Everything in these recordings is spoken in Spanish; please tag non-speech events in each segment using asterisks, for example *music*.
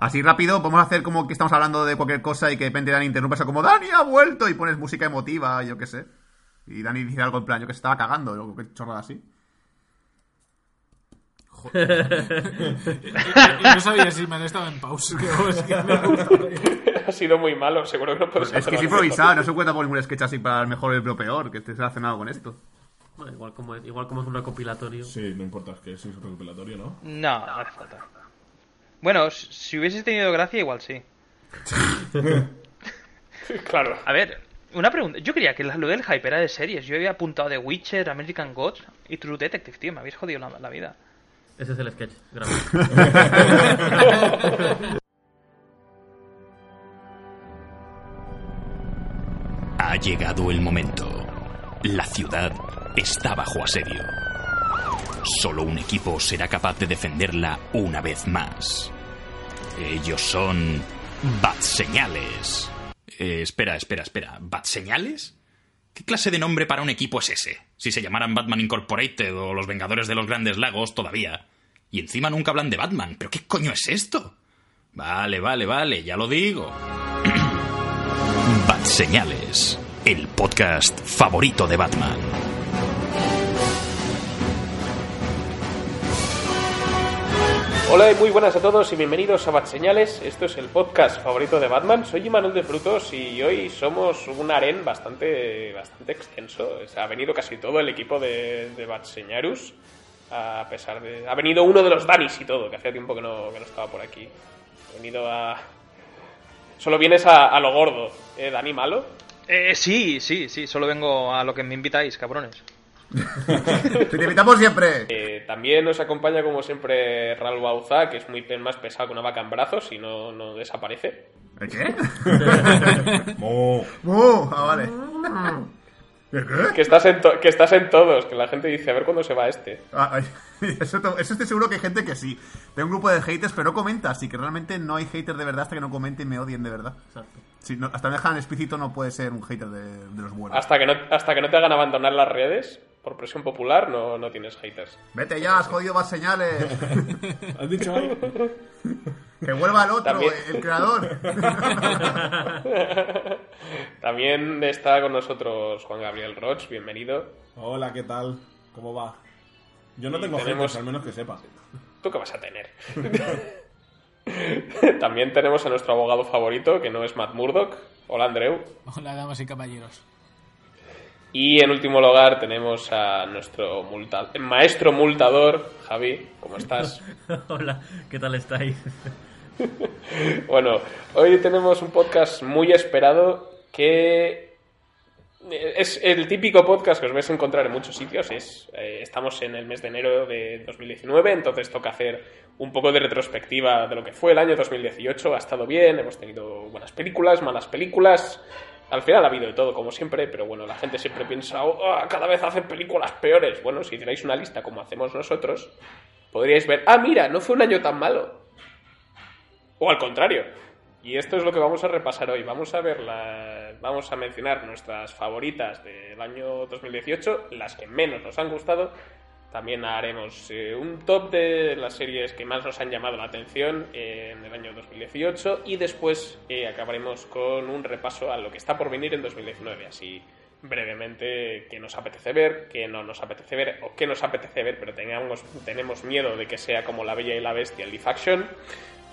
Así rápido, podemos hacer como que estamos hablando de cualquier cosa y que de repente Dani interrumpe eso como Dani ha vuelto y pones música emotiva, yo qué sé. Y Dani dice algo en plan, yo que se estaba cagando, o qué chorrada así. *laughs* Y no sabía si me han estado en pausa. que- es que me ha sido muy malo, seguro que no puedes Es que es improvisado, no se cuenta por ningún sketch así para el mejor y lo peor, que esté relacionado con esto. Bueno, igual, como, igual como es un recopilatorio. Sí, no importa, es que es un recopilatorio, ¿no? No, no hace falta. Bueno, si hubieses tenido gracia, igual sí. *laughs* Claro. A ver, una pregunta. Yo creía que lo del hype era de series. Yo había apuntado de Witcher, American Gods y True Detective, tío. Me habéis jodido la, la vida. Ese es el sketch. *laughs* Ha llegado el momento. La ciudad está bajo asedio. Solo un equipo será capaz de defenderla una vez más. Ellos son... Bat Señales. Eh, espera, espera, espera. ¿Bat Señales? ¿Qué clase de nombre para un equipo es ese? Si se llamaran Batman Incorporated o los Vengadores de los Grandes Lagos todavía. Y encima nunca hablan de Batman. ¿Pero qué coño es esto? Vale, vale, vale, ya lo digo. *clears throat* Bat Señales, el podcast favorito de Batman. Hola y muy buenas a todos y bienvenidos a Bat Señales. Esto es el podcast favorito de Batman. Soy Imanol de Frutos y hoy somos un aren bastante, bastante extenso. Ha venido casi todo el equipo de, de Bat Señarus. A pesar de. Ha venido uno de los Danis y todo, que hacía tiempo que no, que no estaba por aquí. Ha venido a. Solo vienes a, a lo gordo, ¿eh, Dani Malo? Eh, sí, sí, sí. Solo vengo a lo que me invitáis, cabrones. Te invitamos siempre. Eh, también nos acompaña, como siempre, Ral Bauza, que es muy más pesado que una vaca en brazos y no, no desaparece. ¿El qué? *laughs* Mo. ¡Uh! Ah, vale. Que estás, en que estás en todos, que la gente dice, a ver cuándo se va este. Ah, *laughs* eso, to- eso estoy seguro que hay gente que sí. Tengo un grupo de haters, pero no comenta, así que realmente no hay haters de verdad hasta que no comenten y me odien de verdad. Exacto. Si no- hasta no dejan explícito no puede ser un hater de, de los buenos. Hasta que, no, hasta que no te hagan abandonar las redes, por presión popular, no, no tienes haters. Vete ya, has jodido más señales. *laughs* ¿Has dicho algo? *laughs* que vuelva el otro, También. el creador. *laughs* También está con nosotros Juan Gabriel Roch, bienvenido. Hola, ¿qué tal? ¿Cómo va? Yo no Y tengo tenemos- haters, al menos que sepa. ¿Tú qué vas a tener? También tenemos a nuestro abogado favorito, que no es Matt Murdock. Hola, Andreu. Hola, damas y caballeros. Y en último lugar tenemos a nuestro multa- maestro multador, Javi. ¿Cómo estás? *laughs* Hola, ¿qué tal estáis? *laughs* Bueno, hoy tenemos un podcast muy esperado que es el típico podcast que os vais a encontrar en muchos sitios. Es, eh, estamos en el mes de enero de 2019, entonces toca hacer un poco de retrospectiva de lo que fue el año 2018. Ha estado bien, hemos tenido buenas películas, malas películas. Al final ha habido de todo, como siempre, pero bueno, la gente siempre piensa, "Oh, cada vez hacen películas peores. Bueno, si hicierais una lista como hacemos nosotros, podríais ver, ah, mira, no fue un año tan malo. O al contrario. Y esto es lo que vamos a repasar hoy. Vamos a ver la- vamos a mencionar nuestras favoritas del año 2018, las que menos nos han gustado. También haremos eh, un top de las series que más nos han llamado la atención eh, en el año 2018 y después eh, acabaremos con un repaso a lo que está por venir en 2019. Así brevemente qué nos apetece ver, qué no nos apetece ver o qué nos apetece ver, pero tengamos, tenemos miedo de que sea como La Bella y la Bestia, el live action.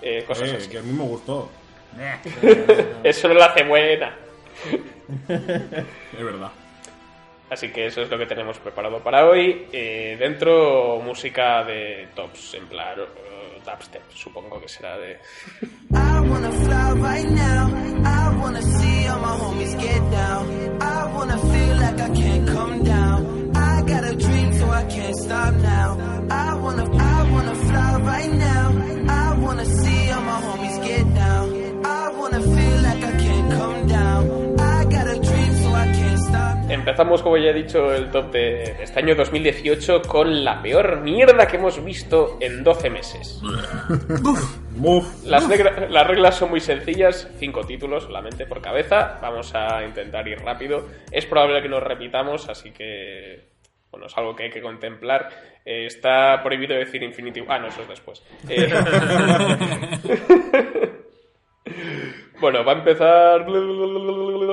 eh, cosas así. que a mí me gustó. *laughs* Eso no la hace buena. *laughs* Es verdad. Así que eso es lo que tenemos preparado para hoy. Eh, dentro, música de tops, en plan eh, dubstep, supongo que será de. I wanna see all my homies get down. I wanna feel like I can't come down. Empezamos, como ya he dicho, el top de este año 2018 con la peor mierda que hemos visto en 12 meses. *laughs* Las reglas son muy sencillas, cinco títulos solamente por cabeza. Vamos a intentar ir rápido. Es probable que nos repitamos, así que bueno, es algo que hay que contemplar. Eh, está prohibido decir Infinity. Ah, no, eso es después. Eh, *laughs* *laughs* Bueno, va a empezar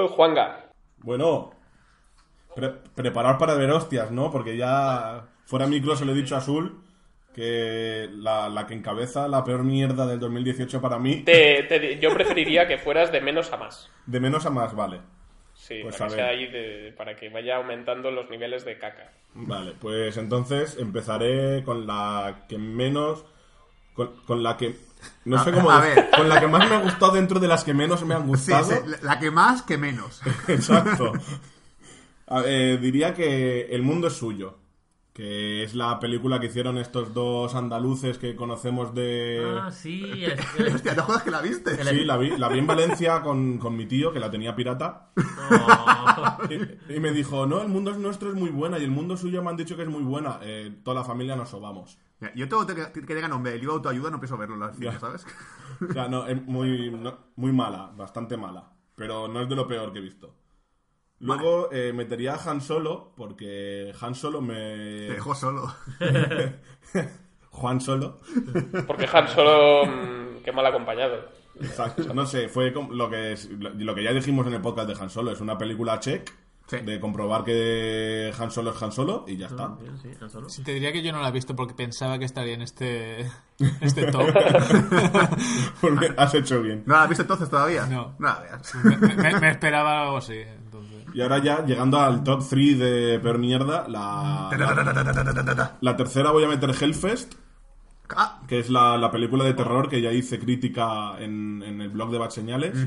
Juanga. Bueno, pre- preparar para ver hostias, ¿no? Porque ya fuera micro se lo he dicho a Azul que la, la que encabeza la peor mierda del 2018 para mí, Te- te- yo preferiría que fueras de menos a más. *laughs* de menos a más, vale. Sí, Pues para, que sea ver. ahí de- para que vaya aumentando los niveles de caca. Vale, pues entonces empezaré con la que menos. Con, con la que. No sé cómo. a de- ver. Con la que más me ha gustado dentro de las que menos me han Sí, gustado. sí, la que más que menos. *laughs* Exacto. A- eh, diría que El mundo es suyo. Que es la película que hicieron estos dos andaluces que conocemos de. Ah, sí. *laughs* *laughs* Hostia, que la viste. Sí, la vi, la vi en Valencia con, con mi tío, que la tenía pirata. Oh. *laughs* Y, y me dijo, no, el mundo es nuestro es muy buena y el mundo suyo me han dicho que es muy buena. Eh, toda la familia nos sobamos. Mira, Yo tengo que, que tenga nombre, el libro de autoayuda, no pienso verlo en las. ¿sabes? O sea, no, es muy, no- muy mala, bastante mala. Pero no es de lo peor que he visto. Luego eh, metería a Han Solo, porque Han Solo me... Te dejó solo. *laughs* Juan Solo. Porque Han Solo, mm, qué mal acompañado. Exacto. No sé, fue como lo que, es- lo, que ya dijimos en el podcast de Han Solo. Es una película check Sí. de comprobar que Han Solo es Han Solo y ya está. Bien, sí, Han Solo. Sí, te diría que yo no la he visto porque pensaba que estaría en este, *laughs* este top. Porque has hecho bien. ¿No la has visto entonces todavía? No. Veas. Me, me- me esperaba algo así. Y ahora ya, llegando al top 3 de peor mierda, la, la, la tercera voy a meter Hellfest, que es la, la película de terror que ya hice crítica en, en el blog de Bad Señales,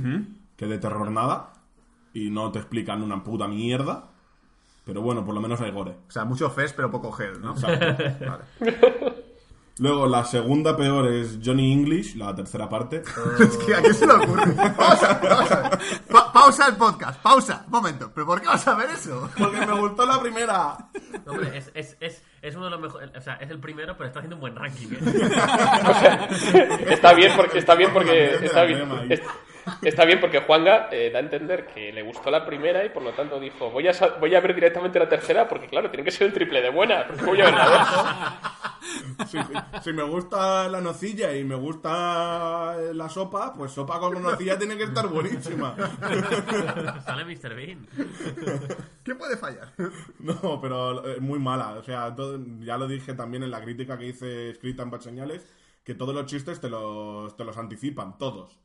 que de terror nada, y no te explican una puta mierda, pero bueno, por lo menos hay gore. o sea, mucho fest, pero poco gel, ¿no? Vale. *laughs* Luego, la segunda peor es Johnny English, la tercera parte. *laughs* Es que a quién se le ocurre. Pausa, pausa. Pa- pausa el podcast, pausa. Un momento. ¿Pero por qué vas a ver eso? Porque me gustó la primera. No, hombre, es, es, es, es uno de los mejores. O sea, es el primero, pero está haciendo un buen ranking. ¿eh? *laughs* Está bien porque está bien porque está bien, está bien porque Juanga eh, da a entender que le gustó la primera y por lo tanto dijo voy a voy a ver directamente la tercera porque claro tiene que ser el triple de buena porque voy a ver la. Si, si me gusta la nocilla y me gusta la sopa, pues sopa con nocilla tiene que estar buenísima. Sale Mr. Bean. ¿Qué puede fallar? No, pero es muy mala. O sea, todo- ya lo dije también en la crítica que hice escrita en Señales, que todos los chistes te los, te los anticipan, todos.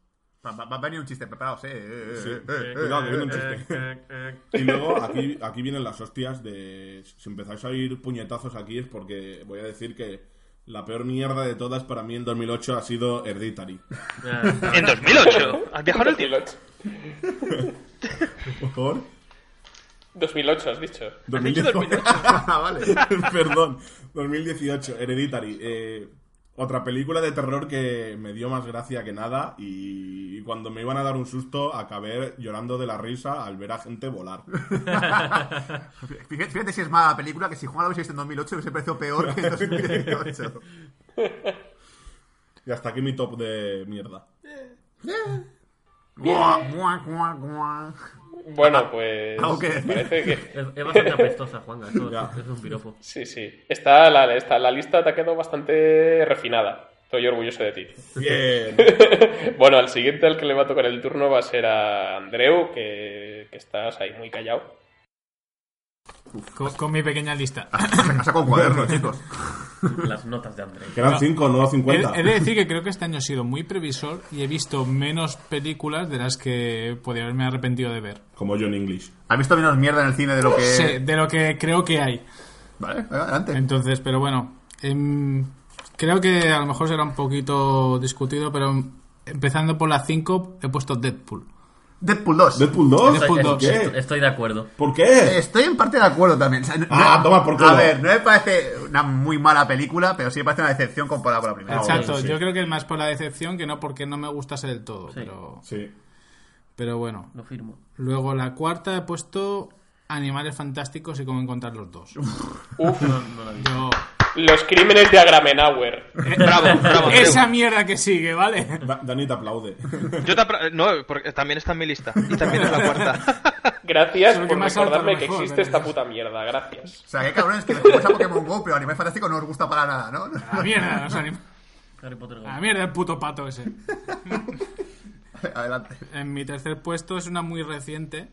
Va, va- va a venir un chiste preparado, sí. eh, eh, Sí. eh, eh, Cuidado, que viene un eh, chiste. Eh, eh, Y luego aquí, aquí vienen las hostias de... Si empezáis a oír puñetazos aquí es porque voy a decir que la peor mierda de todas para mí en 2008 ha sido Hereditary. eh, *laughs* En 2008. ¿Has viajado el tiempo? 2008. *laughs* ¿Por? 2008 has dicho. ¿Has dicho 2008? Ah, *laughs* vale. Perdón, 2018, Hereditary. Eh, otra película de terror que me dio más gracia que nada y cuando me iban a dar un susto acabé llorando de la risa al ver a gente volar. *laughs* Fíjate, fíjate si es mala la película, que si Juan la hubiese visto en 2008 hubiese parecido peor que en 2018. *laughs* Y hasta aquí mi top de mierda. *laughs* Guau, guau, guau, guau. Bueno, pues ¿Algo que me decir? parece que *laughs* es, es bastante apestosa, Juanga. Eso es un piropo. sí, sí. Está la, está, la lista te ha quedado bastante refinada. Estoy orgulloso de ti. Bien. *laughs* Bueno, al siguiente al que le va a tocar el turno va a ser a Andreu, que, que estás ahí muy callado. Con, con mi pequeña lista. Se saca un cuaderno, *laughs* chicos. Las notas de André. Quedan 5, no He, 50. he de decir que creo que este año he sido muy previsor y he visto menos películas de las que podría haberme arrepentido de ver. Como John English. ¿Has visto menos mierda en el cine de lo que...? Sí, de lo que creo que hay. Vale, adelante. Entonces, pero bueno, em, creo que a lo mejor será un poquito discutido, pero empezando por la 5 he puesto Deadpool. Deadpool 2. ¿Deadpool 2? Deadpool ¿Por 2. qué? Estoy, estoy de acuerdo. ¿Por qué? Estoy en parte de acuerdo también. O sea, no- Ah, no- toma por culo. A ver, no me parece una muy mala película, pero sí me parece una decepción comparada con la primera. Exacto, sí. yo creo que es más por la decepción que no porque no me gustase del todo, Sí. pero, Sí. pero bueno. Lo firmo. Luego la cuarta he puesto Animales Fantásticos y cómo encontrar los dos. Uf, No, no la vi. Yo, los crímenes de Agramenauer. Bravo, bravo. Esa mierda que sigue, ¿vale? Da- Dani te aplaude. Yo te apra- No, porque también está en mi lista. Y también es la cuarta. *laughs* Gracias que por recordarme lo que mejor, existe pero- esta puta mierda. Gracias. O sea, qué cabrones que jugáis a Pokémon GO, pero a nivel fantástico no os gusta para nada, ¿no? A la mierda, los anim- Harry Potter a la mierda el puto pato ese. *laughs* adelante. En mi tercer puesto es una muy reciente,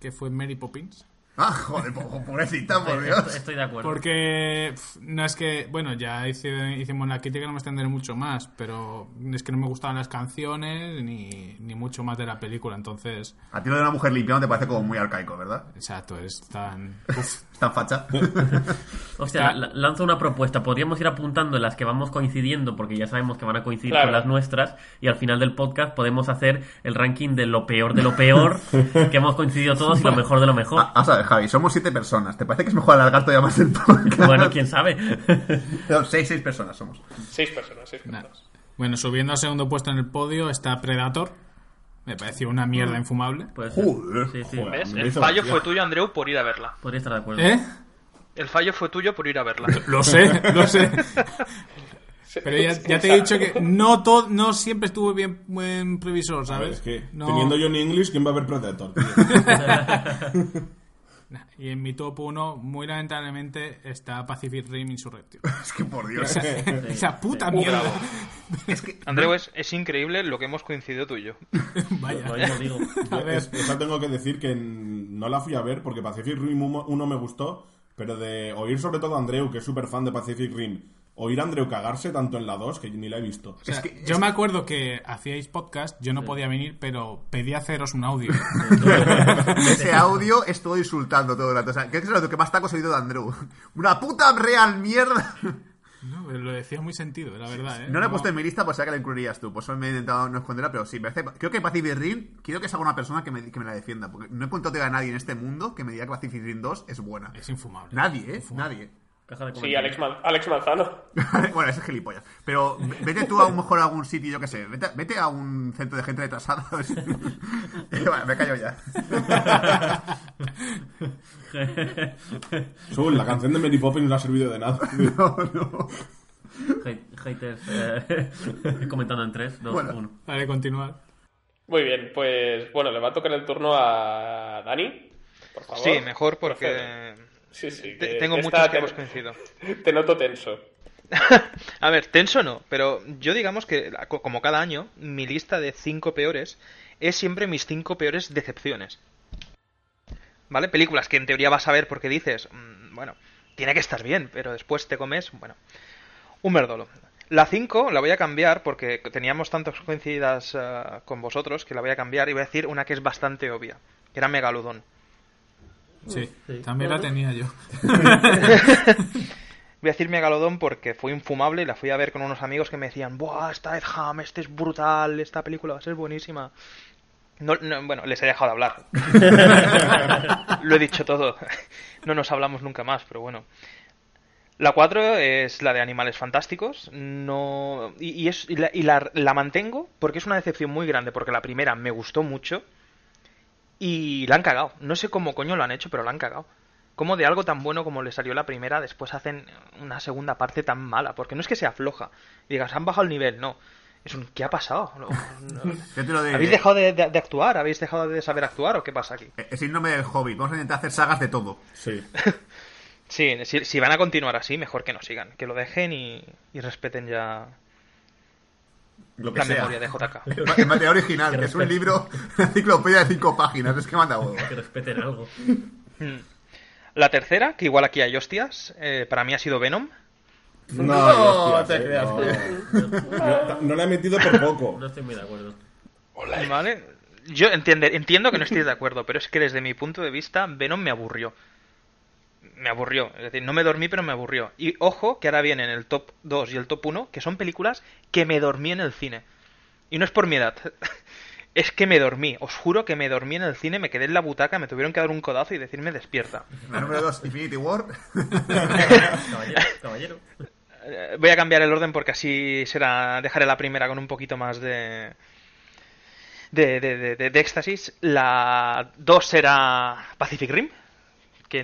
que fue Mary Poppins. *laughs* Ah, joder, po- pobrecita, por Estoy, Dios. estoy- estoy de acuerdo. Porque no es que, bueno, ya hice- hicimos la crítica, no me extenderé mucho más, pero es que no me gustaban las canciones ni, ni mucho más de la película, entonces, A ti lo de una mujer limpiando te parece como muy arcaico, ¿verdad? exacto, es tan... uf. Tan facha. *laughs* *laughs* Hostia, Está- la- lanzo una propuesta. Podríamos ir apuntando en las que vamos coincidiendo, porque ya sabemos que van a coincidir Claro. con las nuestras, y al final del podcast podemos hacer el ranking de lo peor de lo peor, que hemos coincidido todos, y lo mejor de lo mejor. Ah, Vamos a ver, Javi, somos siete personas. ¿Te parece que es mejor alargar todavía más el podcast? Bueno, quién sabe. *laughs* No, seis, seis personas somos. Seis personas, seis Nah. personas. Bueno, subiendo al segundo puesto en el podio está Predator, me pareció una mierda infumable. Puede ser. Joder, Sí, sí. joder. ¿Ves? me El fallo fue tuyo, Andreu, por ir a verla. Podría estar de acuerdo. ¿Eh? El fallo fue tuyo por ir a verla. *laughs* Lo sé, lo sé. Pero ya, ya te he dicho que no todo, no siempre estuvo bien buen previsor, ¿sabes? ver, es que No- teniendo Johnny English, ¿quién va a ver Predator? *laughs* Y en mi top 1, muy lamentablemente, está Pacific Rim Insurrection. *laughs* Es que por Dios. *laughs* Esa puta mierda. Andreu, es, es increíble lo que hemos coincidido tú y yo. *laughs* Vaya. Lo mismo digo. Es- Esa tengo que decir que no la fui a ver porque Pacific Rim 1 me gustó, pero de oír sobre todo a Andreu, que es súper fan de Pacific Rim, oír a Andreu cagarse tanto en la 2 que ni la he visto. O sea, Es que- yo me acuerdo que hacíais podcast, yo no podía venir, pero pedí haceros un audio. *laughs* Ese audio estoy insultando todo el rato. O sea, ¿qué es lo que más tacos he oído de Andrew? *laughs* Una puta real mierda. No, pero lo decía muy sentido, la verdad, ¿eh? No la he puesto en mi lista, pues sé que la incluirías tú. Pues eso me he intentado no esconderla, pero sí, me creo que Pacific Rim, quiero que salga una persona que me, que me la defienda. Porque no he encontrado a nadie en este mundo que me diga que Pacific Rim 2 es buena. Es infumable. Nadie, ¿eh? Nadie. Caja de Sí. Alex, Man- Alex Manzano. *laughs* bueno, ese es gilipollas. Pero vete tú a lo mejor a algún sitio, yo qué sé. Vete, vete a un centro de gente retrasada. *laughs* *laughs* vale, me callo ya. Sul, la canción de Mary Poppins no ha servido de nada. No, no. Hate- Haters eh, comentando en 3, 2, Bueno. 1. Vale, continuar. Muy bien, pues bueno, le va a tocar el turno a Dani. Por favor. Sí, mejor porque Procede. Sí, sí. te- tengo muchos que hemos coincidido. *laughs* Te noto tenso. *laughs* A ver, tenso no, pero yo digamos que, co- como cada año, mi lista de cinco peores es siempre mis cinco peores decepciones. ¿Vale? Películas que en teoría vas a ver porque dices, mm, bueno, tiene que estar bien, pero después te comes, bueno, un merdolo. La 5 la voy a cambiar porque teníamos tantas coincididas eh, con vosotros que la voy a cambiar y voy a decir una que es bastante obvia, que era Megalodon. Sí, Sí. también la tenía yo. *laughs* Voy a decir Megalodon porque fue infumable y la fui a ver con unos amigos que me decían, ¡buah, está Ed Ham, este es brutal, esta película va a ser buenísima! No, no, bueno, les he dejado de hablar. *laughs* Lo he dicho todo. No nos hablamos nunca más, pero bueno. La 4 es la de Animales Fantásticos. No, y, y es, y, la, y la- la mantengo porque es una decepción muy grande, porque la primera me gustó mucho y la han cagado. No sé cómo coño lo han hecho, pero la han cagado. Como de algo tan bueno como le salió la primera, después hacen una segunda parte tan mala. Porque no es que sea floja. Digas, han bajado el nivel, no. Es un, ¿qué ha pasado? No, no. *laughs* Yo te lo diré. ¿Habéis dejado de, de- de actuar? ¿Habéis dejado de saber actuar o qué pasa aquí? El síndrome del hobby. Vamos a intentar hacer sagas de todo. Sí. *laughs* Sí, si, si van a continuar así, mejor que no sigan. Que lo dejen y, y respeten ya Lo que la sea. memoria de JK. *laughs* El material original, que es un libro, una enciclopedia de cinco páginas. Es que manda huevo. Que respeten algo. Mm. La tercera, que igual aquí hay hostias, eh, para mí ha sido Venom. No, No, hostias, te eh, creas. no. No, no la he metido por poco. No estoy muy de acuerdo. ¿Vale? Yo entiende- entiendo que no estéis de acuerdo, pero es que desde mi punto de vista, Venom me aburrió. Me aburrió. Es decir, no me dormí, pero me aburrió. Y ojo, que ahora vienen el top 2 y el top 1, que son películas que me dormí en el cine. Y no es por mi edad. *laughs* Es que me dormí. Os juro que me dormí en el cine, me quedé en la butaca, me tuvieron que dar un codazo y decirme despierta. *laughs* La número 2, Infinity War. *laughs* Caballero, caballero. Eh, Voy a cambiar el orden porque así será. Dejaré la primera con un poquito más de. de, de, de- de- de éxtasis. La 2 será Pacific Rim. Que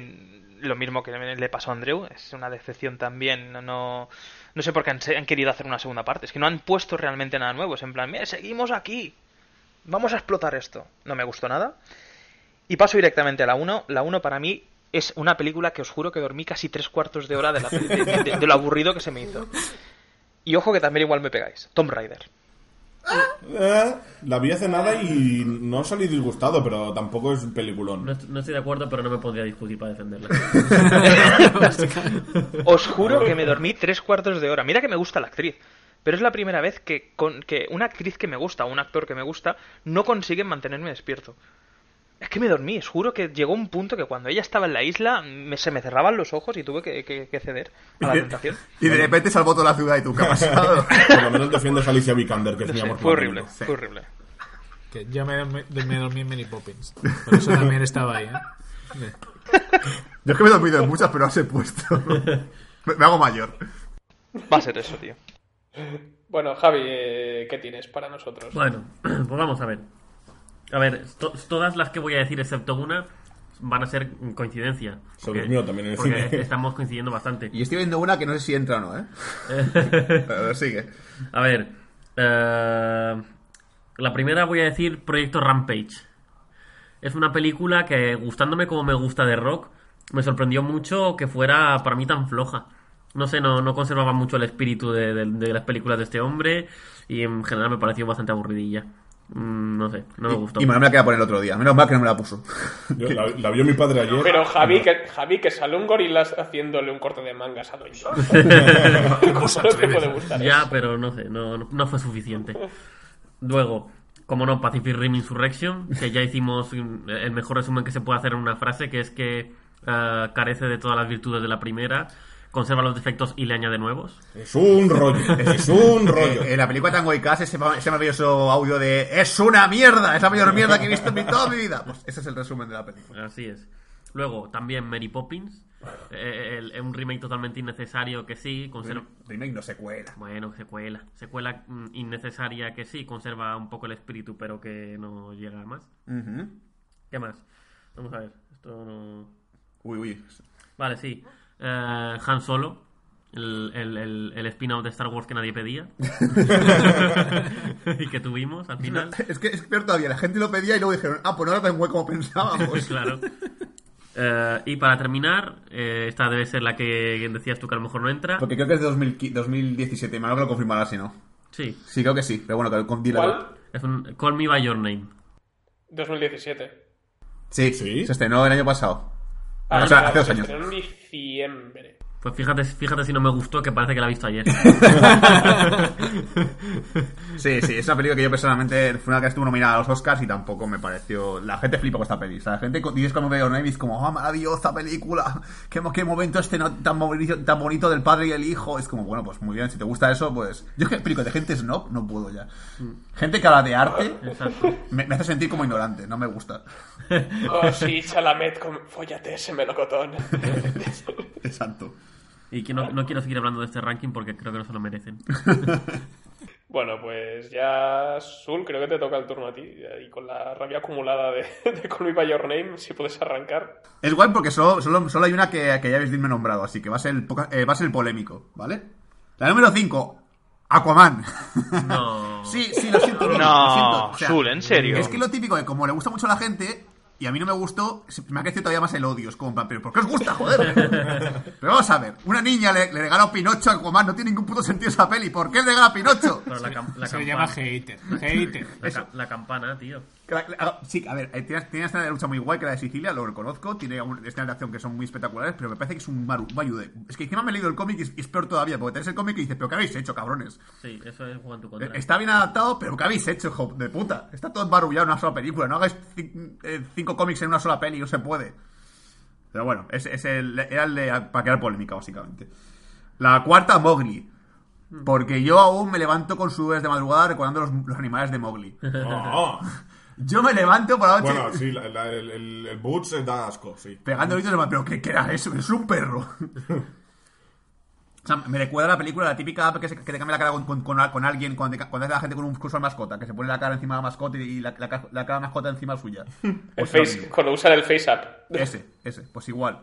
lo mismo que le pasó a Andreu. Es una decepción también. No, no, no sé por qué han, querido hacer una segunda parte. Es que no han puesto realmente nada nuevo. Es en plan, "Mira, seguimos aquí. Vamos a explotar esto. No me gustó nada. Y paso directamente a la 1. La 1 para mí es una película que os juro que dormí casi tres cuartos de hora de, la de- de lo aburrido que se me hizo. Y ojo que también igual me pegáis. Tomb Raider. Eh, La vi hace nada y no salí disgustado, pero tampoco es un peliculón. No, est- no estoy de acuerdo, pero no me pondría a discutir para defenderla. *laughs* Os juro que me dormí tres cuartos de hora. Mira que me gusta la actriz. Pero es la primera vez que, con, que una actriz que me gusta o un actor que me gusta no consiguen mantenerme despierto. Es que me dormí, os juro que llegó un punto que cuando ella estaba en la isla me- se me cerraban los ojos y tuve que, que- que ceder a la tentación. *laughs* Y de repente salvó toda la ciudad y tú, ¿qué ha pasado? *laughs* Por lo menos defiendes a Alicia Vikander, que es No mi sé, amor fue horrible, fue horrible. Que yo me, me- me dormí en Mary Poppins. Por eso también estaba ahí, ¿eh? *laughs* Yo es que me he dormido en muchas, pero las he puesto. Me, me hago mayor. Va a ser eso, tío. Bueno, Javi, eh, ¿qué tienes para nosotros? Bueno, *clears throat* pues vamos a ver. A ver, to- todas las que voy a decir, excepto una, van a ser coincidencia. Se durmió también en el porque cine. estamos coincidiendo bastante. Y estoy viendo una que no sé si entra o no, ¿eh? *laughs* Pero sigue. A ver, eh, la primera voy a decir Proyecto Rampage. Es una película que, gustándome como me gusta de rock, me sorprendió mucho que fuera para mí tan floja. No sé, no, no conservaba mucho el espíritu de, de- de las películas de este hombre y en general me pareció bastante aburridilla. Mm, no sé, no me gustó. Y me la queda poner el otro día. Menos mal que no me la puso. Yo- la, la vio mi padre ayer. Pero Javi, que, Javi, que sale un gorilas haciéndole un corte de mangas a no *laughs* te puede gustar Ya, eso. pero no sé, no, no- no fue suficiente. Luego, como no, Pacific Rim Insurrection, que ya hicimos el mejor resumen que se puede hacer en una frase, que es que eh, carece de todas las virtudes de la primera, conserva los defectos y le añade nuevos. Es un rollo, es un *laughs* rollo. En la película Tango y Cash, ese, ese maravilloso audio de ¡Es una mierda! Es la mayor mierda que he visto en mi- toda mi vida. Pues ese es el resumen de la película. Así es. Luego, también Mary Poppins, eh, el- un remake totalmente innecesario que sí, conserva... Remake no secuela. Bueno, secuela. Secuela mm, innecesaria que sí, conserva un poco el espíritu, pero que no llega a más. ¿Qué más? Vamos a ver. Esto no... Uy, uy. Vale, sí. Eh, Han Solo, el, el, el, el spin-off de Star Wars que nadie pedía. *laughs* *laughs* y que tuvimos al final. Es que es peor todavía. La gente lo pedía y luego dijeron, ah, pues no era tan guay como pensábamos. *laughs* claro. Eh, y para terminar, eh, esta debe ser la que decías tú que a lo mejor no entra. Porque creo que es de 2000 2017. Me que lo confirmará si no. Sí, Sí, creo que sí. Pero bueno, que con ¿Cuál? es un Call Me By Your Name. 2017. Sí, ¿Sí? se estrenó el año pasado. Ah, o sea, claro, hace dos se años. Diciembre. Pues fíjate, fíjate si no me gustó, que parece que la he visto ayer. *laughs* Sí, sí, es una película que yo personalmente fue una que estuvo nominada a los Oscars y tampoco me pareció. La gente flipa con esta peli. O sea, la gente dices como veo Name es como, oh, maravillosa película. Qué, qué momento este no- tan, bonito, tan bonito del padre y el hijo. Es como, bueno, pues muy bien, si te gusta eso, pues. Yo es que de gente snob no puedo ya. Gente que habla de arte me, me hace sentir como ignorante, no me gusta. *laughs* Oh, sí, Chalamet, con... fóllate ese melocotón. *laughs* Exacto. Y que no, no quiero seguir hablando de este ranking porque creo que no se lo merecen. *laughs* Bueno, pues ya, Sul, creo que te toca el turno a ti. Y con la rabia acumulada de, de Call Me By Your Name, si puedes arrancar. Es guay porque solo, solo, solo hay una que, que ya habéis me nombrado, así que va a ser el, eh, va a ser el polémico, ¿vale? La número 5, Aquaman. No. *laughs* Sí, sí, lo siento. No, lo siento. O sea, Zul, ¿en serio? Es que lo típico de como le gusta mucho a la gente y a mí no me gustó, me ha crecido todavía más el odio. Es como, pero ¿por qué os gusta, joder? *laughs* pero vamos a ver, una niña le, le regala a Pinocho a Aquaman, no tiene ningún puto sentido esa peli. ¿Por qué le regala a Pinocho? Pero la, cam- la Se le campana. llama hater. Hater. La, ca- la campana, tío. Ah, Sí, a ver, eh, tiene, tiene una escena de lucha muy guay que la de Sicilia, lo reconozco, tiene escenas de acción que son muy espectaculares, pero me parece que es un maru, bayude. Es que encima me he leído el cómic y es, peor todavía, porque tenés el cómic y dices, pero ¿qué habéis hecho, cabrones? Sí, eso es tu Eh, contra. Está bien adaptado, pero ¿qué habéis hecho, hijo de puta? Está todo embarullado en una sola película. No hagáis eh, cinco cómics en una sola peli, no se puede. Pero bueno, es, es el, era el de para crear polémica, básicamente. La cuarta, Mowgli. Porque yo aún me levanto con sudores de madrugada recordando los, los animales de Mowgli. *laughs* Oh. Yo me levanto por la noche Bueno, sí, la- la- el, el, el Boots eh, da asco, sí. pegando gritos de "Ma- pero ¿qué, qué era eso? Es un perro. *laughs* O sea, me recuerda a la película, la típica app que, se- que te cambia la cara con, con, con- con alguien cuando, te- cuando hace la gente con un curso de mascota, que se pone la cara encima de la mascota y la, la, ca- la cara de la mascota encima suya. *laughs* El Pues lo face, cuando usan el Face App. Ese, ese, pues igual.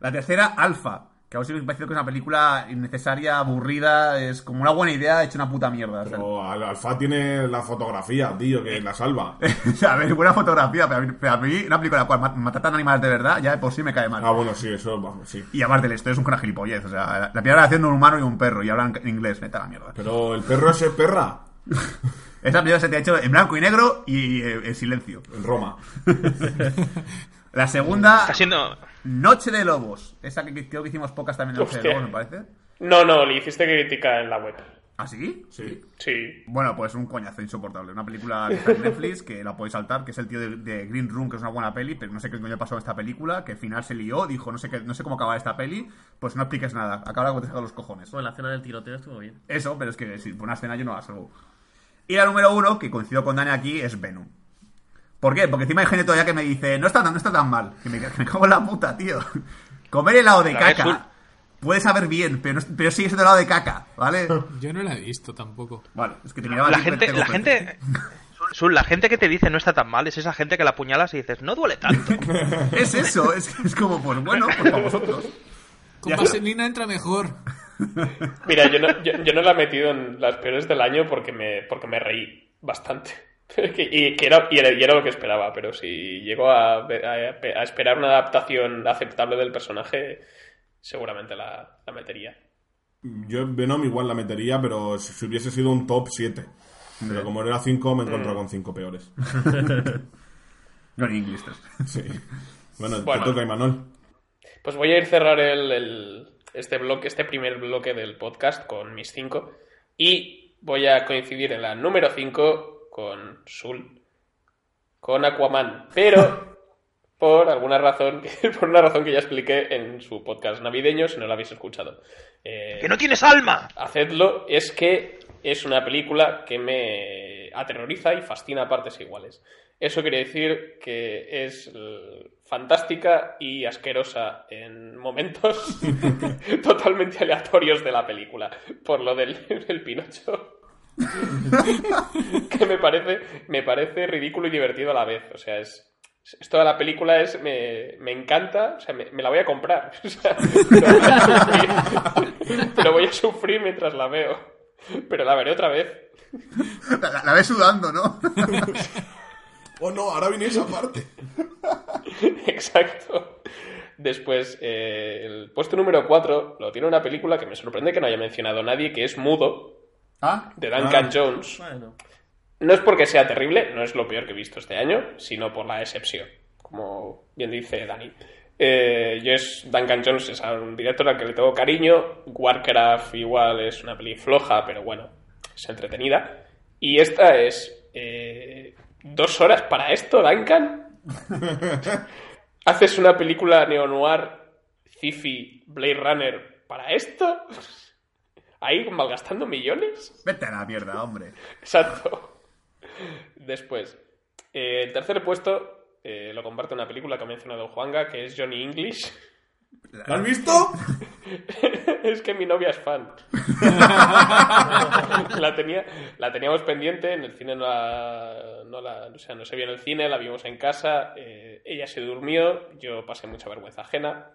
La tercera, Alpha. Que a vos sí me parece que es una película innecesaria, aburrida, es como una buena idea hecha una puta mierda. o sea. Pero Al- Alfa tiene la fotografía, tío, que la salva. *laughs* a ver, buena fotografía, pero a mí, pero a mí una película cual ma- matan animales de verdad, ya de por sí me cae mal. Ah, bueno, sí, eso, vamos, sí. Y aparte, la historia es un gran gilipollez. O sea, la primera relación de un humano y un perro y hablan en inglés, vete a la mierda. Pero el perro ese perra. *laughs* Esa película se te ha hecho en blanco y negro y eh, en silencio. En Roma. *laughs* La segunda, Está siendo. Noche de Lobos. Esa que creo que hicimos pocas también de Noche de. Lobos, me parece. No, no, le hiciste crítica en la web. ¿Ah, sí? Sí. Sí. Bueno, pues un coñazo insoportable. Una película que está en Netflix, que la podéis saltar, que es el tío de, de Green Room, que es una buena peli, pero no sé qué coño pasó en esta película, que al final se lió, dijo, no sé qué, no sé cómo acaba esta peli, pues no expliques nada, acaba con te saca los cojones. Bueno, la cena del tiroteo estuvo bien. Eso, pero es que si por una escena yo no la salvo. Y la número uno, que coincido con Dani aquí, es Venom. ¿Por qué? Porque encima hay gente todavía que me dice, no está, tan- no está tan mal. Que me, que me cago en la puta, tío. *laughs* Comer helado de caca puede saber bien, pero, no- pero sigue siendo helado de caca, ¿vale? *laughs* Yo no la he visto tampoco. Vale, es que te miraba La gente, la gente. *laughs* Sul, la gente que te dice no está tan mal es esa gente que la apuñalas y dices, no duele tanto. Es eso, es, es como, pues bueno, pues para vosotros. Con Ya. vaselina entra mejor. Mira, yo no, yo, yo no la he metido en las peores del año porque me, porque me reí bastante. *laughs* y, que era, y, era, y era lo que esperaba, pero si llego a, ver- a- a esperar una adaptación aceptable del personaje, seguramente la, la metería. Yo en Venom igual la metería, pero si si hubiese sido un top 7. Pero como era 5, me encuentro con 5 peores. Johnny English. tres. Sí. Bueno, Bueno. te toca, Imanol. Pues voy a ir cerrar el, el- este bloque, este primer bloque del podcast con mis cinco. Y voy a coincidir en la número 5 con Sul, con Aquaman. Pero por alguna razón, *laughs* por una razón que ya expliqué en su podcast navideño, si no lo habéis escuchado. Eh, ¡Que no tienes alma! hacedlo, es que es una película que me aterroriza y fascina a partes iguales. Eso quiere decir que es fantástica y asquerosa en momentos *laughs* totalmente aleatorios de la película, por lo del, *laughs* del Pinocho. *laughs* que me parece, me parece ridículo y divertido a la vez. O sea, es, es- toda la película es me, me encanta, o sea, me, me la voy a comprar. *laughs* O sea, pero voy a sufrir, *laughs* pero voy a sufrir mientras la veo. Pero la veré otra vez. La, la- la ves sudando, ¿no? Oh no, ahora viene esa parte. Exacto. Después, eh, el puesto número 4 lo tiene una película que me sorprende que no haya mencionado nadie, que es Mudo, ¿Ah? de Duncan Ah. Jones. Bueno. No es porque sea terrible, no es lo peor que he visto este año, sino por la excepción, como bien dice Dani. Eh, yo es Duncan Jones, es un director al que le tengo cariño. Warcraft igual es una peli floja, pero bueno, es entretenida. Y esta es eh, dos horas para esto, Duncan. *laughs* ¿Haces una película neo-noir, Cifi, Blade Runner para esto? Ahí malgastando millones. Vete a la mierda, hombre. Exacto. Después, eh, el tercer puesto eh, lo comparte una película que ha mencionado Juanga, que es Johnny English. ¿La has visto? *laughs* es que mi novia es fan. *laughs* la, tenía, la teníamos pendiente, en el cine no la, no la- o sea, no se vio en el cine, la vimos en casa, eh, ella se durmió, yo pasé mucha vergüenza ajena,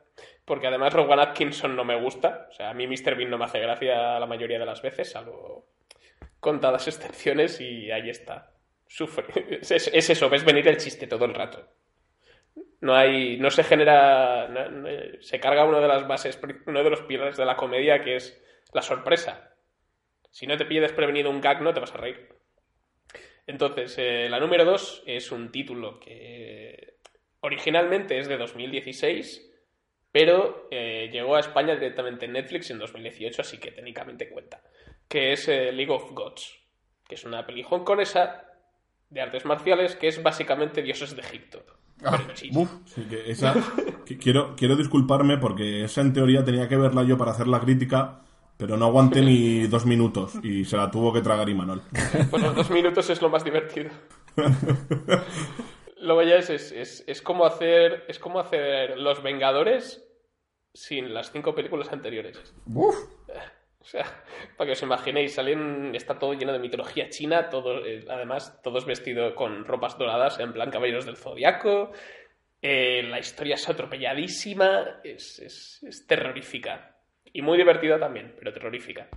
porque además Rowan Atkinson no me gusta, o sea, a mí Mr. Bean no me hace gracia la mayoría de las veces, salvo contadas excepciones y ahí está. Sufre. *laughs* Es, es eso, ves venir el chiste todo el rato. No hay, no se genera, se carga una de las bases, uno de los pilares de la comedia que es la sorpresa. Si no te pilla desprevenido un gag, no te vas a reír. Entonces, eh, la número 2 es un título que originalmente es de 2016, pero eh, llegó a España directamente en Netflix en 2018, así que técnicamente cuenta. Que es eh, League of Gods, que es una peli hongkonesa de artes marciales que es básicamente dioses de Egipto. Sí, que esa, que quiero, quiero disculparme porque esa en teoría tenía que verla yo para hacer la crítica, pero no aguanté ni dos minutos y se la tuvo que tragar Imanol. Los dos minutos es lo más divertido. Luego ya es, es, es, es como hacer es como hacer Los Vengadores sin las cinco películas anteriores. Uf. O sea, *laughs* para que os imaginéis, salen, está todo lleno de mitología china, todo, eh, además todos vestidos con ropas doradas, en plan caballeros del zodiaco. Eh, la historia es atropelladísima, es, es, es terrorífica. Y muy divertida también, pero terrorífica.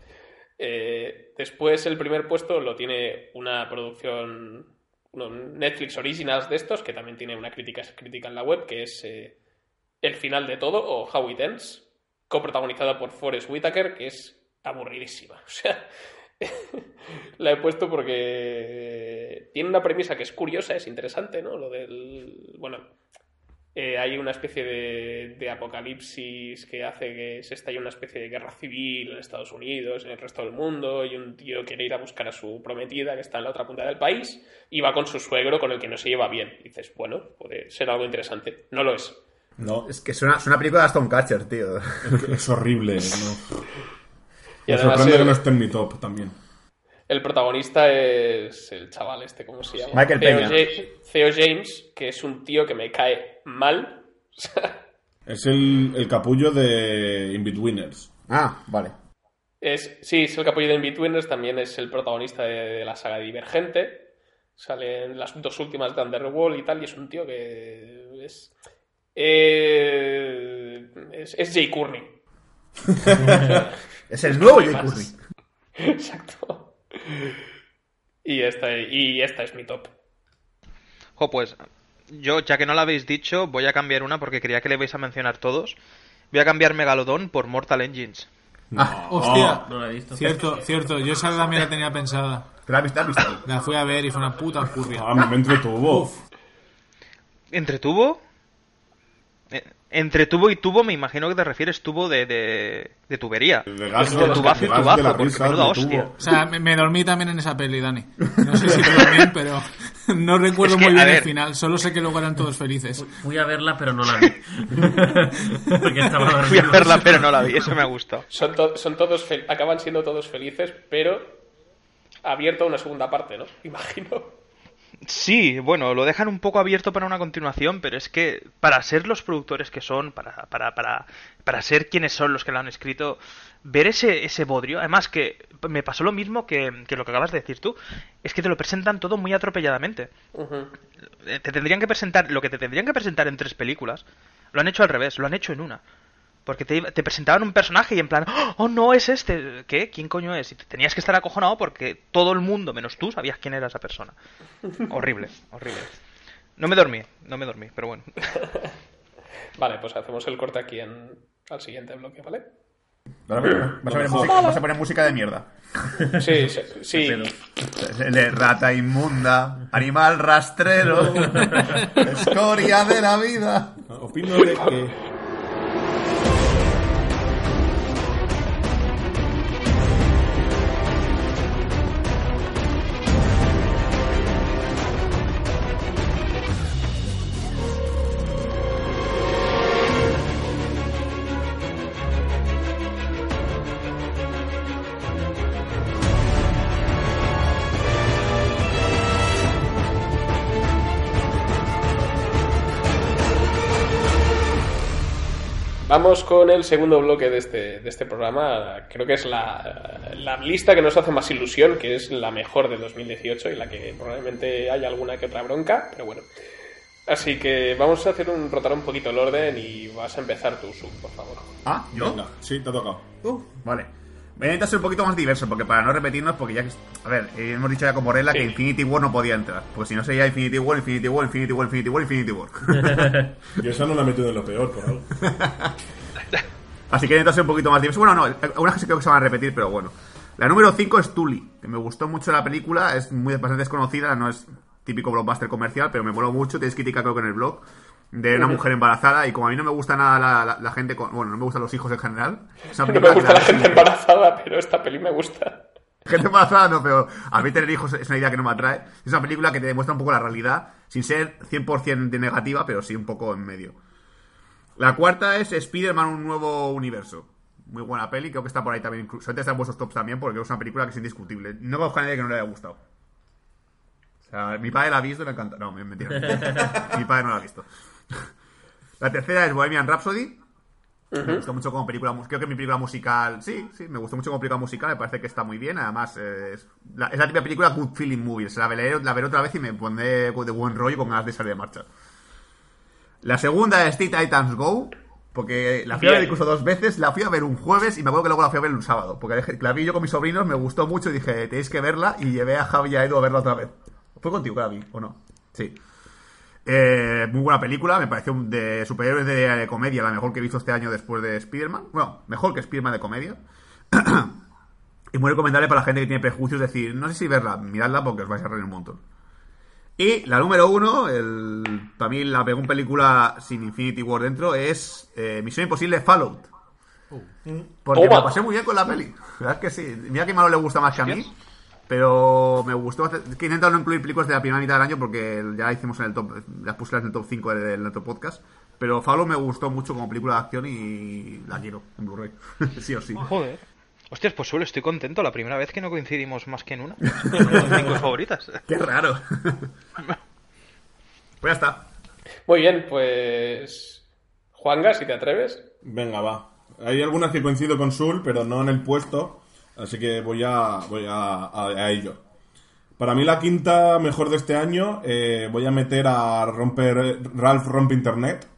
Eh, después el primer puesto lo tiene una producción uno, Netflix Originals de estos, que también tiene una crítica, crítica en la web, que es eh, El final de todo o How It Ends, coprotagonizada por Forrest Whitaker, que es aburridísima. *laughs* O sea, la he puesto porque tiene una premisa que es curiosa, es interesante, ¿no? Lo del. Bueno, eh, hay una especie de, de apocalipsis que hace que se estalle una especie de guerra civil en Estados Unidos, en el resto del mundo, y un tío quiere ir a buscar a su prometida que está en la otra punta del país, y va con su suegro con el que no se lleva bien. Y dices, bueno, puede ser algo interesante. No lo es. No, Es que suena, suena una película de Aston Catcher, tío. es, que es horrible. No. *laughs* Y Me además sorprende que el- no esté en mi top también. El protagonista es el chaval este, ¿cómo se llama? Michael Theo, Peña. Theo James, que es un tío que me cae mal. *laughs* Es el, el capullo de Inbetweeners. Ah, vale. Es, sí, es el capullo de Inbetweeners, también es el protagonista de, de la saga Divergente. Sale en las dos últimas de Underworld y tal, y es un tío que es... eh, es, es Jay Courtney. *laughs* *laughs* Es el nuevo Jay. Courtney. Exacto. Y esta, y esta es mi top. Jo, pues yo, ya que no lo habéis dicho, voy a cambiar una porque quería que le vais a mencionar todos. Voy a cambiar Megalodon por Mortal Engines. Ah, Hostia. No lo he visto. Cierto, cierto. Yo esa también la tenía pensada. ¿te la has visto? ¿La has visto? La fui a ver y fue una puta curria. Ah, me entretuvo. ¿Entretuvo? Entre tubo y tubo me imagino que te refieres tubo de, de, de tubería. De gas, De tubazo y tubazo, porque risa, menuda hostia. tubo. O sea, me, me dormí también en esa peli, Dani. No sé si tú también, *laughs* pero no recuerdo Es que, muy bien el final. Solo sé que luego eran todos felices. Fui a verla, pero no la vi. *laughs* Porque estaba dormido. Fui a verla, pero no la vi. Eso me ha gustado. Son, to- son todos acaban siendo todos felices, pero abierto a una segunda parte, ¿no? Imagino. Sí, bueno, lo dejan un poco abierto para una continuación, pero es que para ser los productores que son, para, para, para, para ser quienes son los que lo han escrito, ver ese, ese bodrio, además que me pasó lo mismo que, que lo que acabas de decir tú, es que te lo presentan todo muy atropelladamente. Eh, Te tendrían que presentar, lo que te tendrían que presentar en tres películas, lo han hecho al revés, lo han hecho en una. Porque te, te presentaban un personaje y en plan, oh no, es este, ¿qué? ¿Quién coño es? Y te tenías que estar acojonado porque todo el mundo, menos tú, sabías quién era esa persona. *laughs* horrible, horrible. No me dormí, no me dormí, pero bueno. *laughs* Vale, pues hacemos el corte aquí en, al siguiente bloque, ¿vale? Ahora Vas a, poner música, vas a poner música de mierda. *laughs* Sí, sí. sí. De rata inmunda, animal rastrero, escoria de la vida. Opino de que. Vamos con el segundo bloque de este, de este programa. Creo que es la, la lista que nos hace más ilusión, que es la mejor de 2018 y la que probablemente haya alguna que otra bronca, pero bueno. Así que vamos a hacer un rotar un poquito el orden y vas a empezar tú, Sub, por favor. Ah, ¿yo? Venga, sí, te ha tocado. Uh, vale. Voy a intentar ser un poquito más diverso, porque para no repetirnos, porque ya que... A ver, eh, hemos dicho ya con Morella que Sí. Infinity War no podía entrar. Porque si no sería Infinity War, Infinity War, Infinity War, Infinity War, Infinity War. *laughs* Yo esa no la he metido en lo peor, por algo. *laughs* Así que intento ser un poquito más diverso. Bueno, no, algunas que sí creo que se van a repetir, pero bueno. La número 5 es Tully, que me gustó mucho la película, es muy bastante desconocida, no es típico blockbuster comercial, pero me moló mucho, tenéis crítica creo que en el blog, de una mujer embarazada, y como a mí no me gusta nada la, la- la gente con... Bueno, no me gustan los hijos en general. Es una *laughs* No me gusta la gente embarazada, pero esta peli me gusta. *laughs* Gente embarazada no, pero a mí tener hijos es una idea que no me atrae. Es una película que te demuestra un poco la realidad, sin ser 100% de negativa, pero sí un poco en medio. La cuarta es Spider-Man, un nuevo universo. Muy buena peli, creo que está por ahí también. Incluso antes está en vuestros tops también, porque es una película que es indiscutible. No conozco a nadie que no le haya gustado. O sea, mi padre la ha visto y le encanta. No, me- mentira. *laughs* mi padre no la ha visto. *laughs* La tercera es Bohemian Rhapsody. Me gustó mucho como película Creo que mi película musical. Sí, sí, me gustó mucho como película musical. Me parece que está muy bien. Además, eh, es, la, es la típica película Good Feeling Movie. La veré, la veré otra vez y me pondré de buen rollo con ganas de salir de marcha. La segunda es Teen Titans Go. Porque la fui a ver incluso dos veces. La fui a ver un jueves y me acuerdo que luego la fui a ver un sábado. Porque la vi yo con mis sobrinos, me gustó mucho y dije, tenéis que verla. Y llevé a Javi y a Edu a verla otra vez. ¿Fue contigo que la vi o no? Sí. Eh, muy buena película, me pareció de superhéroes de, de comedia la mejor que he visto este año después de Spider-Man. Bueno, mejor que Spider-Man de comedia. *clears throat* Y muy recomendable para la gente que tiene prejuicios, decir, no sé si verla, miradla porque os vais a reír un montón. Y la número uno, el, para mí la pegó película sin Infinity War dentro, es eh, Misión Imposible Fallout. Porque Toma. me pasé muy bien con la peli. La verdad es que sí. Mira que malo le gusta más que a mí. Pero me gustó bastante. Es que he intentado no incluir películas de la primera mitad del año porque ya la hicimos en el top. Las puse en el top 5 del, del otro podcast. Pero Fallout me gustó mucho como película de acción y la quiero en Blu-ray. *laughs* sí o sí. Joder. Hostias, pues solo estoy contento. La primera vez que no coincidimos más que en una. *laughs* Son cinco favoritas. Qué raro. pues ya está. Muy bien, pues. Juanga, si te atreves. Venga, va. Hay algunas que coincido con Sul, pero no en el puesto. Así que voy a, voy a, a- ello. Para mí la quinta mejor de este año eh, voy a meter a romper Ralph Rompe Internet.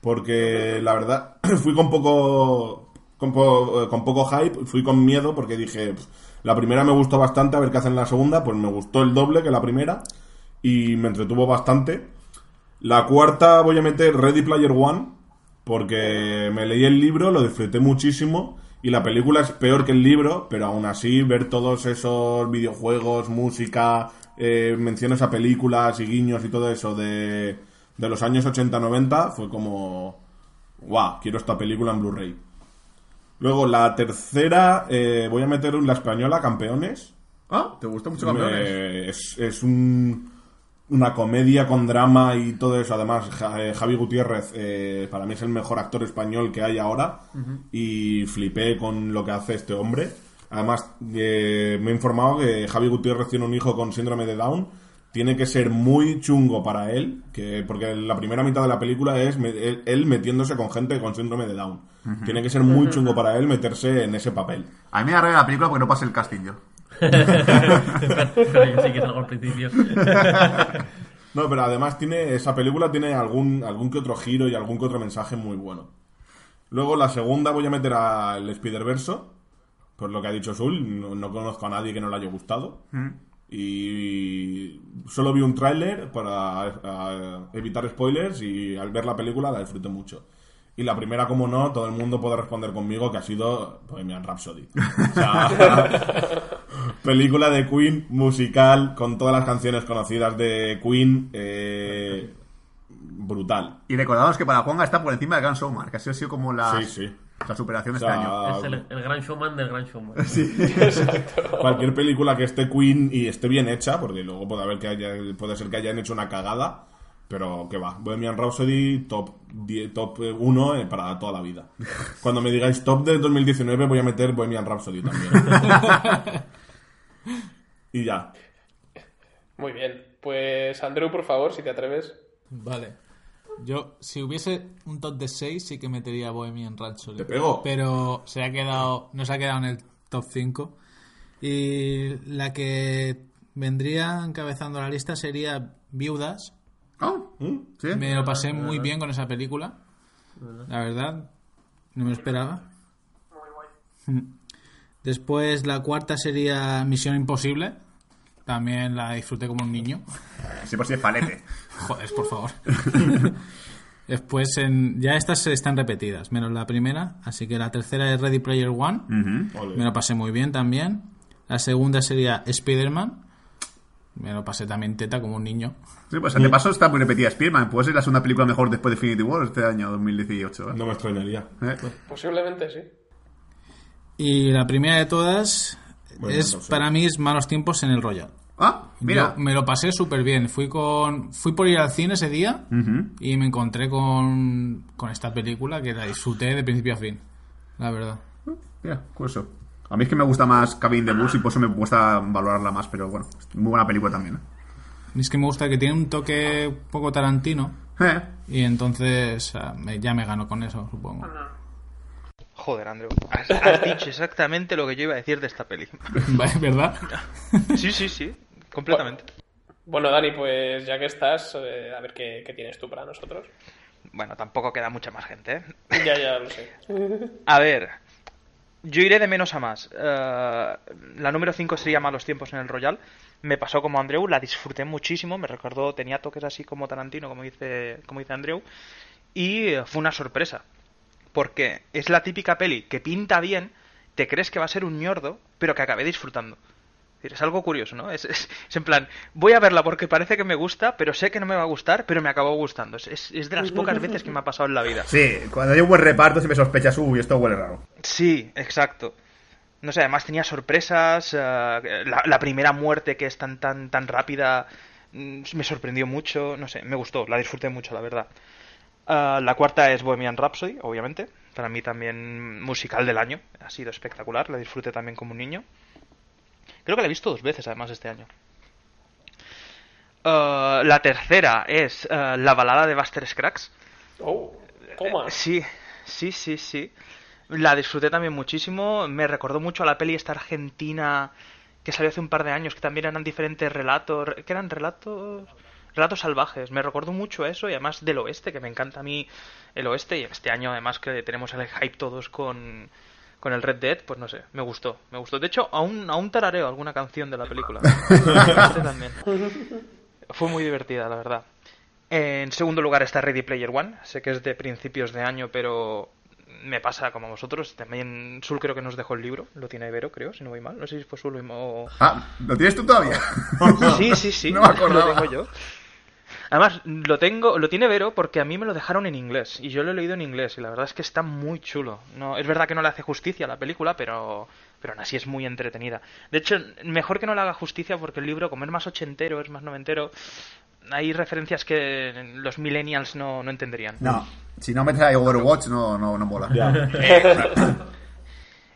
Porque la verdad *clears throat* fui con poco con, eh, con poco hype, fui con miedo porque dije, "Pff, la primera me gustó bastante, a ver qué hacen la segunda, pues me gustó el doble que la primera y me entretuvo bastante. La cuarta voy a meter Ready Player One, porque me leí el libro, lo disfruté muchísimo, y la película es peor que el libro, pero aún así ver todos esos videojuegos, música, eh, menciones a películas y guiños y todo eso de, de los años 80-90 fue como, guau, quiero esta película en Blu-ray. Luego la tercera eh, voy a meter la española, Campeones. Ah, ¿te gustó mucho Campeones? Es, es un- una comedia con drama y todo eso. Además, eh, Javi Gutiérrez eh, para mí es el mejor actor español que hay ahora y flipé con lo que hace este hombre. Además, eh, me he informado que Javi Gutiérrez tiene un hijo con síndrome de Down. Tiene que ser muy chungo para él, que porque la primera mitad de la película es me- él, él metiéndose con gente con síndrome de Down. Tiene que ser muy chungo *laughs* para él meterse en ese papel. A mí me arregla la película porque no pasa el casting yo. Yo sí que salgo al principio. No, pero además tiene esa película tiene algún algún que otro giro y algún que otro mensaje muy bueno. Luego la segunda voy a meter al Spider-Verso, por lo que ha dicho Sul, no, no conozco a nadie que no le haya gustado. Y solo vi un tráiler para a, evitar spoilers y al ver la película la disfruté mucho. Y la primera, como no, todo el mundo puede responder conmigo que ha sido Bohemian Rhapsody. O sea, *laughs* película de Queen, musical, con todas las canciones conocidas de Queen, eh, brutal. Y recordamos que para Juanga está por encima de Gran Showman, que así ha sido como la, Sí, sí. la superación O este sea, año. Es el, el gran showman del gran showman. *laughs* cualquier película que esté Queen y esté bien hecha, porque luego puede haber que haya, puede ser que hayan hecho una cagada, pero que va, Bohemian Rhapsody top 10 top 1 para toda la vida. *laughs* Cuando me digáis top del 2019 voy a meter Bohemian Rhapsody también. *laughs* y ya. Muy bien. Pues, Andrew, por favor, si te atreves. Vale. Yo, si hubiese un top de 6, sí que metería Bohemian Rhapsody. Te pego. Pero se ha quedado, no se ha quedado en el top 5. Y la que vendría encabezando la lista sería Viudas. Ah, ¿sí? Me lo pasé muy bien con esa película. La verdad, no me lo esperaba. Después la cuarta sería Misión Imposible. También la disfruté como un niño. Sí, pues sí, es falete. *laughs* Joder, por favor. *laughs* Después, en, ya estas están repetidas, menos la primera. Así que la tercera es Ready Player One. Me lo pasé muy bien también. La segunda sería Spider-Man. Me lo pasé también teta como un niño. Sí, pues de paso está muy repetida Spearman. Puede ser la segunda película mejor después de Infinity War este año 2018. ¿eh? No me extrañaría. ¿Eh? Posiblemente sí. Y la primera de todas Bueno, es para mí es Malos Tiempos en el Royal. Ah, mira. Yo me lo pasé súper bien. Fui con fui por ir al cine ese día y me encontré con, con esta película que la disfruté de principio a fin. La verdad. Mira, curioso. A mí es que me gusta más Cabin the Bus y por eso me cuesta valorarla más, pero bueno, muy buena película también. Y Es que me gusta que tiene un toque un poco tarantino ¿eh? Eh, y entonces ya me gano con eso, supongo. Joder, Andrew. Has, has dicho exactamente lo que yo iba a decir de esta peli. *laughs* ¿Verdad? Sí, sí, sí. Completamente. Bueno, Dani, pues ya que estás, eh, a ver qué, qué tienes tú para nosotros. Bueno, tampoco queda mucha más gente, ¿eh? Ya, ya lo sé. *laughs* A ver, yo iré de menos a más. Eh, la número 5 sería Malos Tiempos en el Royal. Me pasó como Andreu, la disfruté muchísimo. Me recordó, tenía toques así como Tarantino, como dice, como dice Andreu. Y fue una sorpresa. Porque es la típica peli que pinta bien te crees que va a ser un ñordo, pero que acabé disfrutando. Es algo curioso, ¿no? *laughs* Es, es- es en plan, voy a verla porque parece que me gusta, pero sé que no me va a gustar, pero me acabó gustando. Es, es- es de las pocas veces que me ha pasado en la vida. Sí, cuando hay un buen reparto siempre sospechas, uy, esto huele raro. Sí, exacto. No sé, además tenía sorpresas. eh, la, la primera muerte que es tan tan tan rápida mm, me sorprendió mucho. No sé, me gustó, la disfruté mucho, la verdad. Ah, la cuarta es Bohemian Rhapsody, obviamente. Para mí también musical del año. Ha sido espectacular, la disfruté también como un niño. Creo que la he visto dos veces además este año. Ah, la tercera es ah, la balada de Buster Scruggs. Oh, toma. Eh, Sí, sí, sí, sí. La disfruté también muchísimo. Me recordó mucho a la peli esta argentina que salió hace un par de años, que también eran diferentes relatos, que eran relatos, relatos salvajes. Me recordó mucho a eso y además del oeste, que me encanta a mí el oeste. Y este año además que tenemos el hype todos con, con el Red Dead, pues no sé, me gustó, me gustó. De hecho, aún, aún tarareo alguna canción de la película. *laughs* Este también. Fue muy divertida, la verdad. En segundo lugar está Ready Player One. Sé que es de principios de año, pero me pasa como a vosotros. También Sul creo que nos dejó el libro. Lo tiene Ibero, creo, si no voy mal. No sé si fue Sul o... Ah, ¿lo tienes tú todavía? Sí, sí, sí. *laughs* No me acordaba. Lo tengo yo. Además, lo tengo, lo tiene Vero porque a mí me lo dejaron en inglés y yo lo he leído en inglés y la verdad es que está muy chulo. No, es verdad que no le hace justicia a la película, pero, pero aún así es muy entretenida. De hecho, mejor que no le haga justicia porque el libro, como es más ochentero, es más noventero, hay referencias que los millennials no, no entenderían. No, si no metes ahí Overwatch no, no, no mola. *laughs*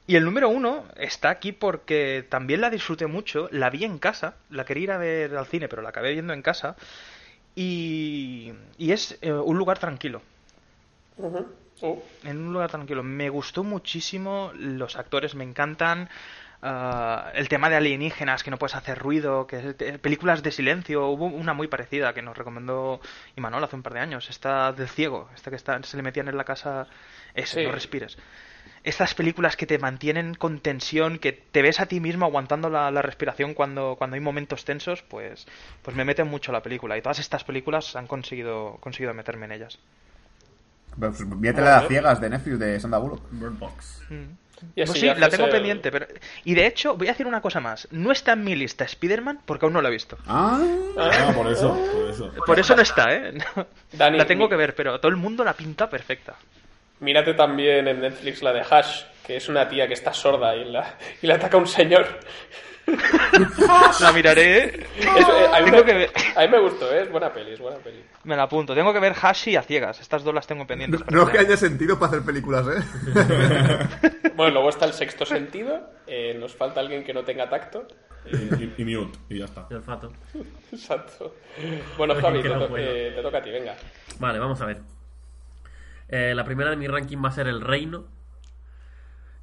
Y el número uno está aquí porque también la disfruté mucho, la vi en casa, la quería ir a ver al cine, pero la acabé viendo en casa. Y, y es eh, un lugar tranquilo. Oh. En un lugar tranquilo. Me gustó muchísimo, los actores me encantan. ah, el tema de alienígenas, que no puedes hacer ruido, que películas de silencio. Hubo una muy parecida que nos recomendó Imanol hace un par de años. Esta del ciego, esta que está, se le metían en la casa. Sí. no respires. Estas películas que te mantienen con tensión, que te ves a ti mismo aguantando la, la respiración cuando, cuando hay momentos tensos, pues, pues me meten mucho la película. Y todas estas películas han conseguido, conseguido meterme en ellas. Pues, Métele a las ciegas de Netflix de Sandra Bullock. Bird Box. Y Pues sí, la tengo el- pendiente. Pero... Y de hecho, voy a decir una cosa más. No está en mi lista Spider-Man porque aún no la he visto. Ah, Ah, por eso, por eso. Por eso no está, ¿eh? No. Dani, la tengo mi- que ver, pero todo el mundo la pinta perfecta. Mírate también en Netflix la de Hash, que es una tía que está sorda y la, y la ataca un señor. *laughs* La miraré. Es- eh, a, mí Tengo me, que ver- a mí me gustó, ¿eh? es buena peli, es buena peli. Me la apunto. Tengo que ver Hashi a ciegas. Estas dos las tengo pendientes. no es este que haya sentido para hacer películas, ¿eh? *laughs* Bueno, luego está el sexto sentido, eh, nos falta alguien que no tenga tacto. Y, y, y mute, y ya está. Y olfato. *laughs* Exacto. Bueno, Javi, te, no to- eh, te toca a ti, venga. Vale, vamos a ver. Eh, la primera de mi ranking va a ser El Reino.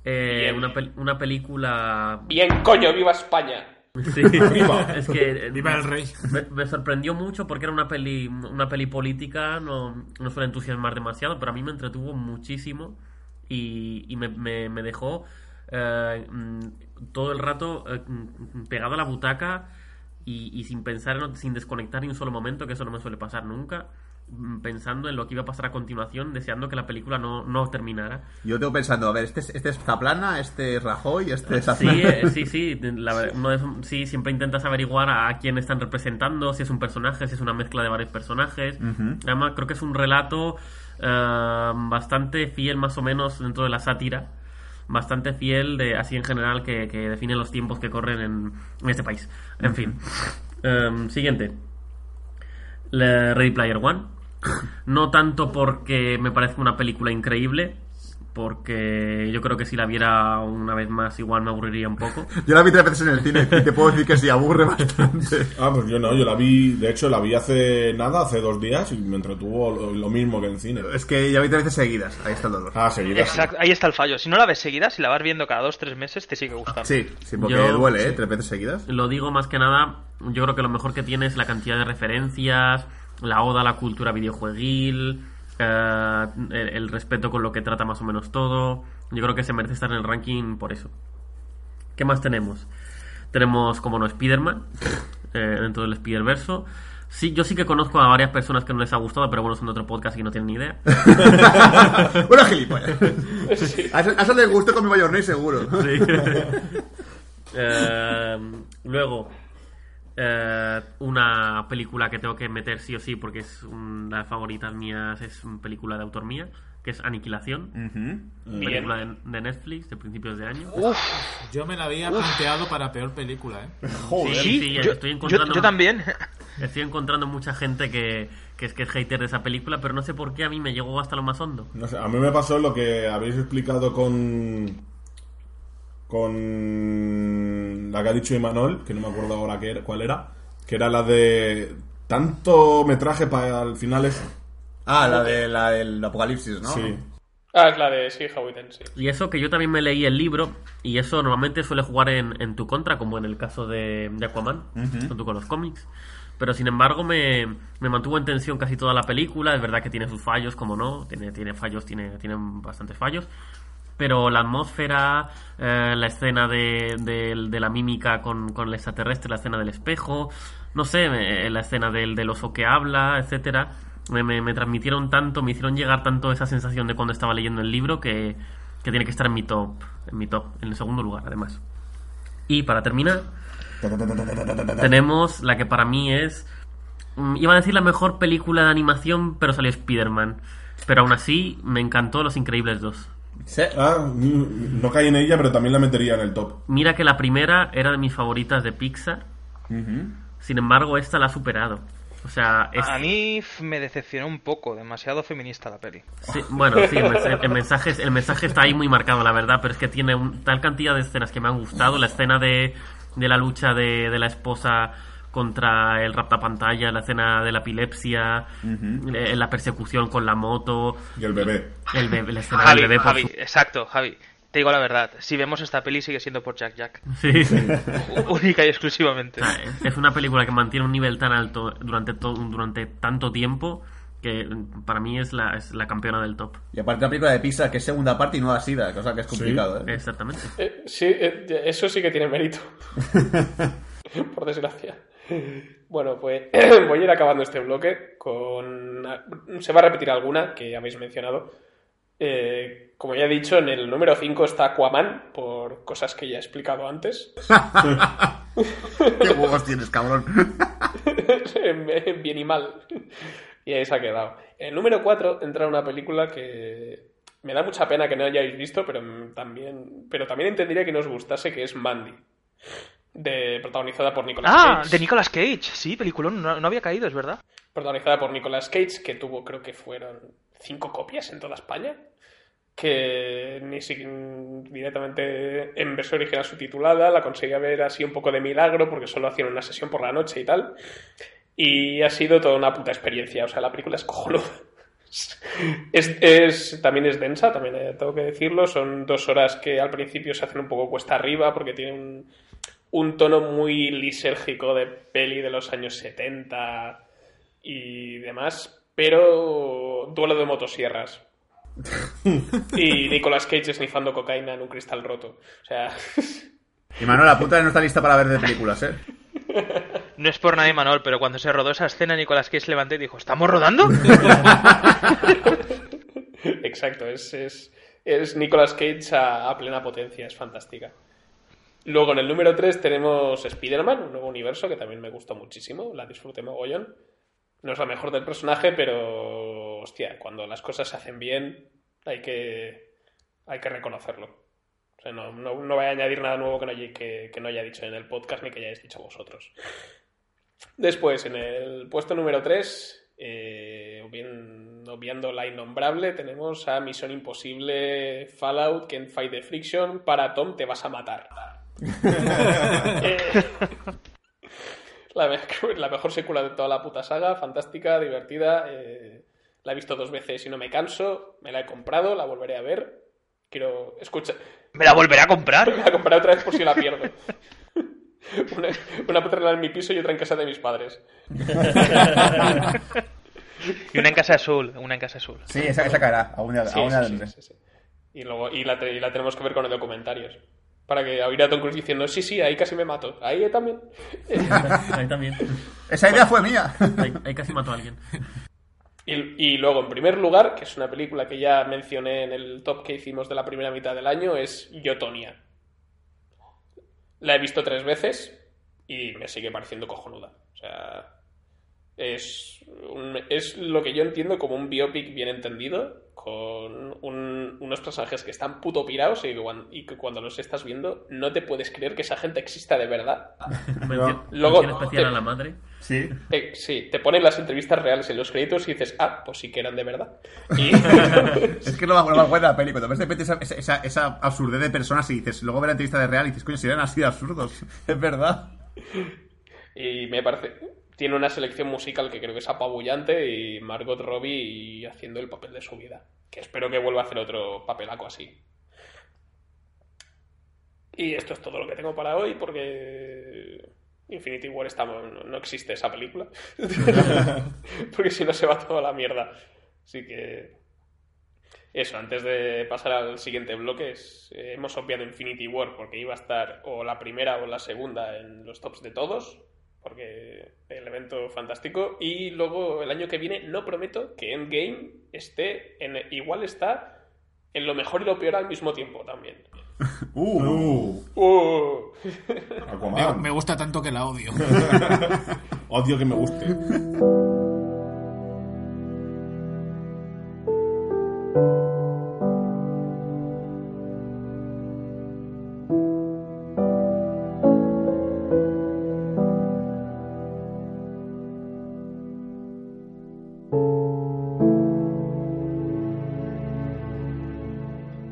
Eh, una, pel- una película. Bien, coño, viva España. *laughs* Sí, es que. eh, Viva el rey. Me, me sorprendió mucho porque era una peli, una peli política, no, no suele entusiasmar demasiado, pero a mí me entretuvo muchísimo y, y me, me- me dejó eh, mm, todo el rato eh, mm, pegado a la butaca y, y sin pensar, en- sin desconectar ni un solo momento, que eso no me suele pasar nunca, mm, pensando en lo que iba a pasar a continuación, deseando que la película no, no terminara. Yo tengo pensando, a ver, este es, este es Zaplana, este es Rajoy, este es Sí, eh, sí, sí. la sí, siempre intentas averiguar a quién están representando, si es un personaje, si es una mezcla de varios personajes. Además, creo que es un relato eh, bastante fiel, más o menos, dentro de la sátira. Bastante fiel, de así en general, que, que define los tiempos que corren en, en este país. En fin. Em, siguiente. Ready Player One. No tanto porque me parezca una película increíble, porque yo creo que si la viera una vez más igual me aburriría un poco. *laughs* Yo la vi tres veces en el cine y te puedo decir que sí, aburre bastante. Ah, pues yo no, yo la vi, de hecho la vi hace nada, hace dos días y me entretuvo lo, lo mismo que en cine. Es que ya vi tres veces seguidas, ahí está el dolor. Ah, seguida. sí. Exacto, ahí está el fallo. Si no la ves seguida, si la vas viendo cada dos tres meses, te sigue gustando. Sí, sí, porque Yo- duele, ¿eh? sí. Tres veces seguidas. Lo digo más que nada, yo creo que lo mejor que tiene es la cantidad de referencias, la oda a la cultura videojueguil, eh, el, el respeto con lo que trata más o menos todo. Yo creo que se merece estar en el ranking por eso. ¿Qué más tenemos? Tenemos, como no, Spider-Man, eh, dentro del Spider-Verso. Sí, yo sí que conozco a varias personas que no les ha gustado, pero bueno, son de otro podcast y no tienen ni idea. *laughs* Bueno, gilipollas. A eso, a eso le gustó con mi mayornés seguro. Sí. *laughs* Eh, luego, eh, una película que tengo que meter sí o sí porque es una de las favoritas mías, es una película de autor mía, que es Aniquilación. Película de, de Netflix de principios de año. Yo me la había planteado para peor película, ¿eh? Joder. Sí, Sí, yo, estoy yo- encontrando- yo también. Estoy encontrando mucha gente que, que es que es hater de esa película, pero no sé por qué a mí me llegó hasta lo más hondo. No sé, a mí me pasó lo que habéis explicado con. Con. la que ha dicho Imanol, que no me acuerdo ahora qué era- cuál era, que era la de. tanto metraje para el final eso. Ah, la, de, la del apocalipsis, ¿no? Sí. Ah, es la de sí, Howiten, sí. Y eso que yo también me leí el libro, y eso normalmente suele jugar en, en tu contra, como en el caso de, de Aquaman, junto con los cómics. Pero sin embargo me, me mantuvo en tensión casi toda la película. Es verdad que tiene sus fallos, como no, tiene, tiene fallos, tiene, tiene bastantes fallos. Pero la atmósfera, eh, la escena de, de- la mímica con, con el extraterrestre, la escena del espejo, no sé, me- la escena del, oso que habla, etcétera, me, me- me transmitieron tanto, me hicieron llegar tanto esa sensación de cuando estaba leyendo el libro que, que tiene que estar en mi top, en mi top, en el segundo lugar, además. Y para terminar, tenemos la que para mí es. mm, Iba a decir la mejor película de animación, pero salió Spider-Man. Pero aún así, me encantó Los Increíbles 2. Sí. Ah, mm, no caí en ella, pero también la metería en el top. Mira que la primera era de mis favoritas de Pixar. Sin embargo, esta la ha superado. O sea, es, A mí me decepcionó un poco, demasiado feminista la peli. sí, bueno, sí, el mensaje, el mensaje es- el mensaje está ahí muy marcado, la verdad, pero es que tiene un- tal cantidad de escenas que me han gustado. La escena de, de la lucha de, de la esposa contra el raptapantalla, la escena de la epilepsia, eh, la persecución con la moto, Y el bebé. el bebé, la escena Javi, del bebé por Javi, su- exacto, Javi. Te digo la verdad, si vemos esta peli sigue siendo por Jack Jack. Sí. *laughs* Única y exclusivamente. O sea, es- una película que mantiene un nivel tan alto durante, to- durante tanto tiempo que mm, para mí es la, es la campeona del top. Y aparte una película de Pixar que es segunda parte y nueva sida, cosa que es complicado, ¿eh? Exactamente. Eh, sí, eh, eso sí que tiene mérito. *laughs* Por desgracia. Bueno, pues *clears throat* voy a ir acabando este bloque con... Se va a repetir alguna que habéis mencionado. Eh, como ya he dicho, en el número 5 está Aquaman, por cosas que ya he explicado antes. *laughs* ¿Qué huevos tienes, cabrón? *laughs* Bien y mal. Y ahí se ha quedado. En el número 4 entra una película que me da mucha pena que no hayáis visto, pero también, pero también entendería que no os gustase, que es Mandy. De, protagonizada por Nicolas Ah, Cage. de Nicolas Cage. Sí, peliculón, no, no había caído, es verdad. protagonizada por Nicolas Cage, que tuvo, creo que fueron cinco copias en toda España, que ni siquiera directamente en versión original subtitulada, la conseguí ver así un poco de milagro, porque solo hacían una sesión por la noche y tal, y ha sido toda una puta experiencia, o sea, la película es cojonuda. *laughs* Es, es- también es densa, también eh, tengo que decirlo. Son dos horas que al principio se hacen un poco cuesta arriba porque tiene un, un tono muy lisérgico de peli de los años 70 y demás, pero duelo de motosierras. *laughs* y Nicolas Cage esnifando cocaína en un cristal roto. O sea, *laughs* Y Manuel, apunta no está lista para ver de películas, ¿eh? *laughs* No es por nadie, Manuel, pero cuando se rodó esa escena, Nicolas Cage levantó y dijo, ¿estamos rodando? exacto, es, es, es Nicolas Cage a, a plena potencia, es fantástica. Luego en el número 3 tenemos Spider-Man, un nuevo universo que también me gustó muchísimo, la disfruté mogollón. No es la mejor del personaje, pero hostia, cuando las cosas se hacen bien hay que, hay que reconocerlo. O sea, no, no, no voy a añadir nada nuevo que no, haya, que, que no haya dicho en el podcast ni que hayáis dicho vosotros. Después, en el puesto número 3, eh, obvien- obviando la innombrable, tenemos a Misión Imposible, Fallout, Can't Fight the Friction, para Tom te vas a matar. Eh, *laughs* la, me- la mejor secuela de toda la puta saga, fantástica, divertida. eh, la he visto dos veces y no me canso. Me la he comprado, la volveré a ver. Quiero. Escucha. ¿Me la volveré a comprar? Me *laughs* la compraré otra vez por si la pierdo. *laughs* Una, una puta en mi piso y otra en casa de mis padres. Y una en casa azul, una en casa azul. Sí, esa, esa caerá. A una, Sí, a una sí, de- sí, sí, sí. Y luego y la, y la tenemos que ver con los documentarios. Para que oír a Tom Cruise diciendo, sí, sí, ahí casi me mato. Ahí también. *laughs* Ahí también. Esa idea fue mía. Ahí, ahí casi mató a alguien. Y, y luego, en primer lugar, que es una película que ya mencioné en el top que hicimos de la primera mitad del año, es Yotonia. La he visto tres veces y me sigue pareciendo cojonuda. O sea, es, un- es lo que yo entiendo como un biopic bien entendido, con un- unos personajes que están puto pirados y, que cuan- y que cuando los estás viendo no te puedes creer que esa gente exista de verdad. *laughs* Luego- mención especial a la madre. Sí. Eh, sí, te ponen las entrevistas reales en los créditos y dices, ah, pues sí que eran de verdad. *laughs* Y, Es que lo más, lo más bueno de la peli. Cuando ves de repente esa, esa, esa, esa absurdez de personas y dices, luego ver la entrevista de real y dices, coño, si eran así de absurdos. *laughs* Es verdad. y me parece. Tiene una selección musical que creo que es apabullante y Margot Robbie haciendo el papel de su vida. Que espero que vuelva a hacer otro papelaco así. Y esto es todo lo que tengo para hoy porque Infinity War está, no, no existe esa película. *laughs* porque si no se va toda la mierda. Así que eso, antes de pasar al siguiente bloque, es- eh, hemos obviado Infinity War porque iba a estar o la primera o la segunda en los tops de todos, porque el evento fantástico. Y luego el año que viene, no prometo que Endgame esté en. Igual está en lo mejor y lo peor al mismo tiempo también. *laughs* Uh. Uh, ¡Uh! *laughs* Me, gusta tanto que la odio. *laughs* Odio que me guste.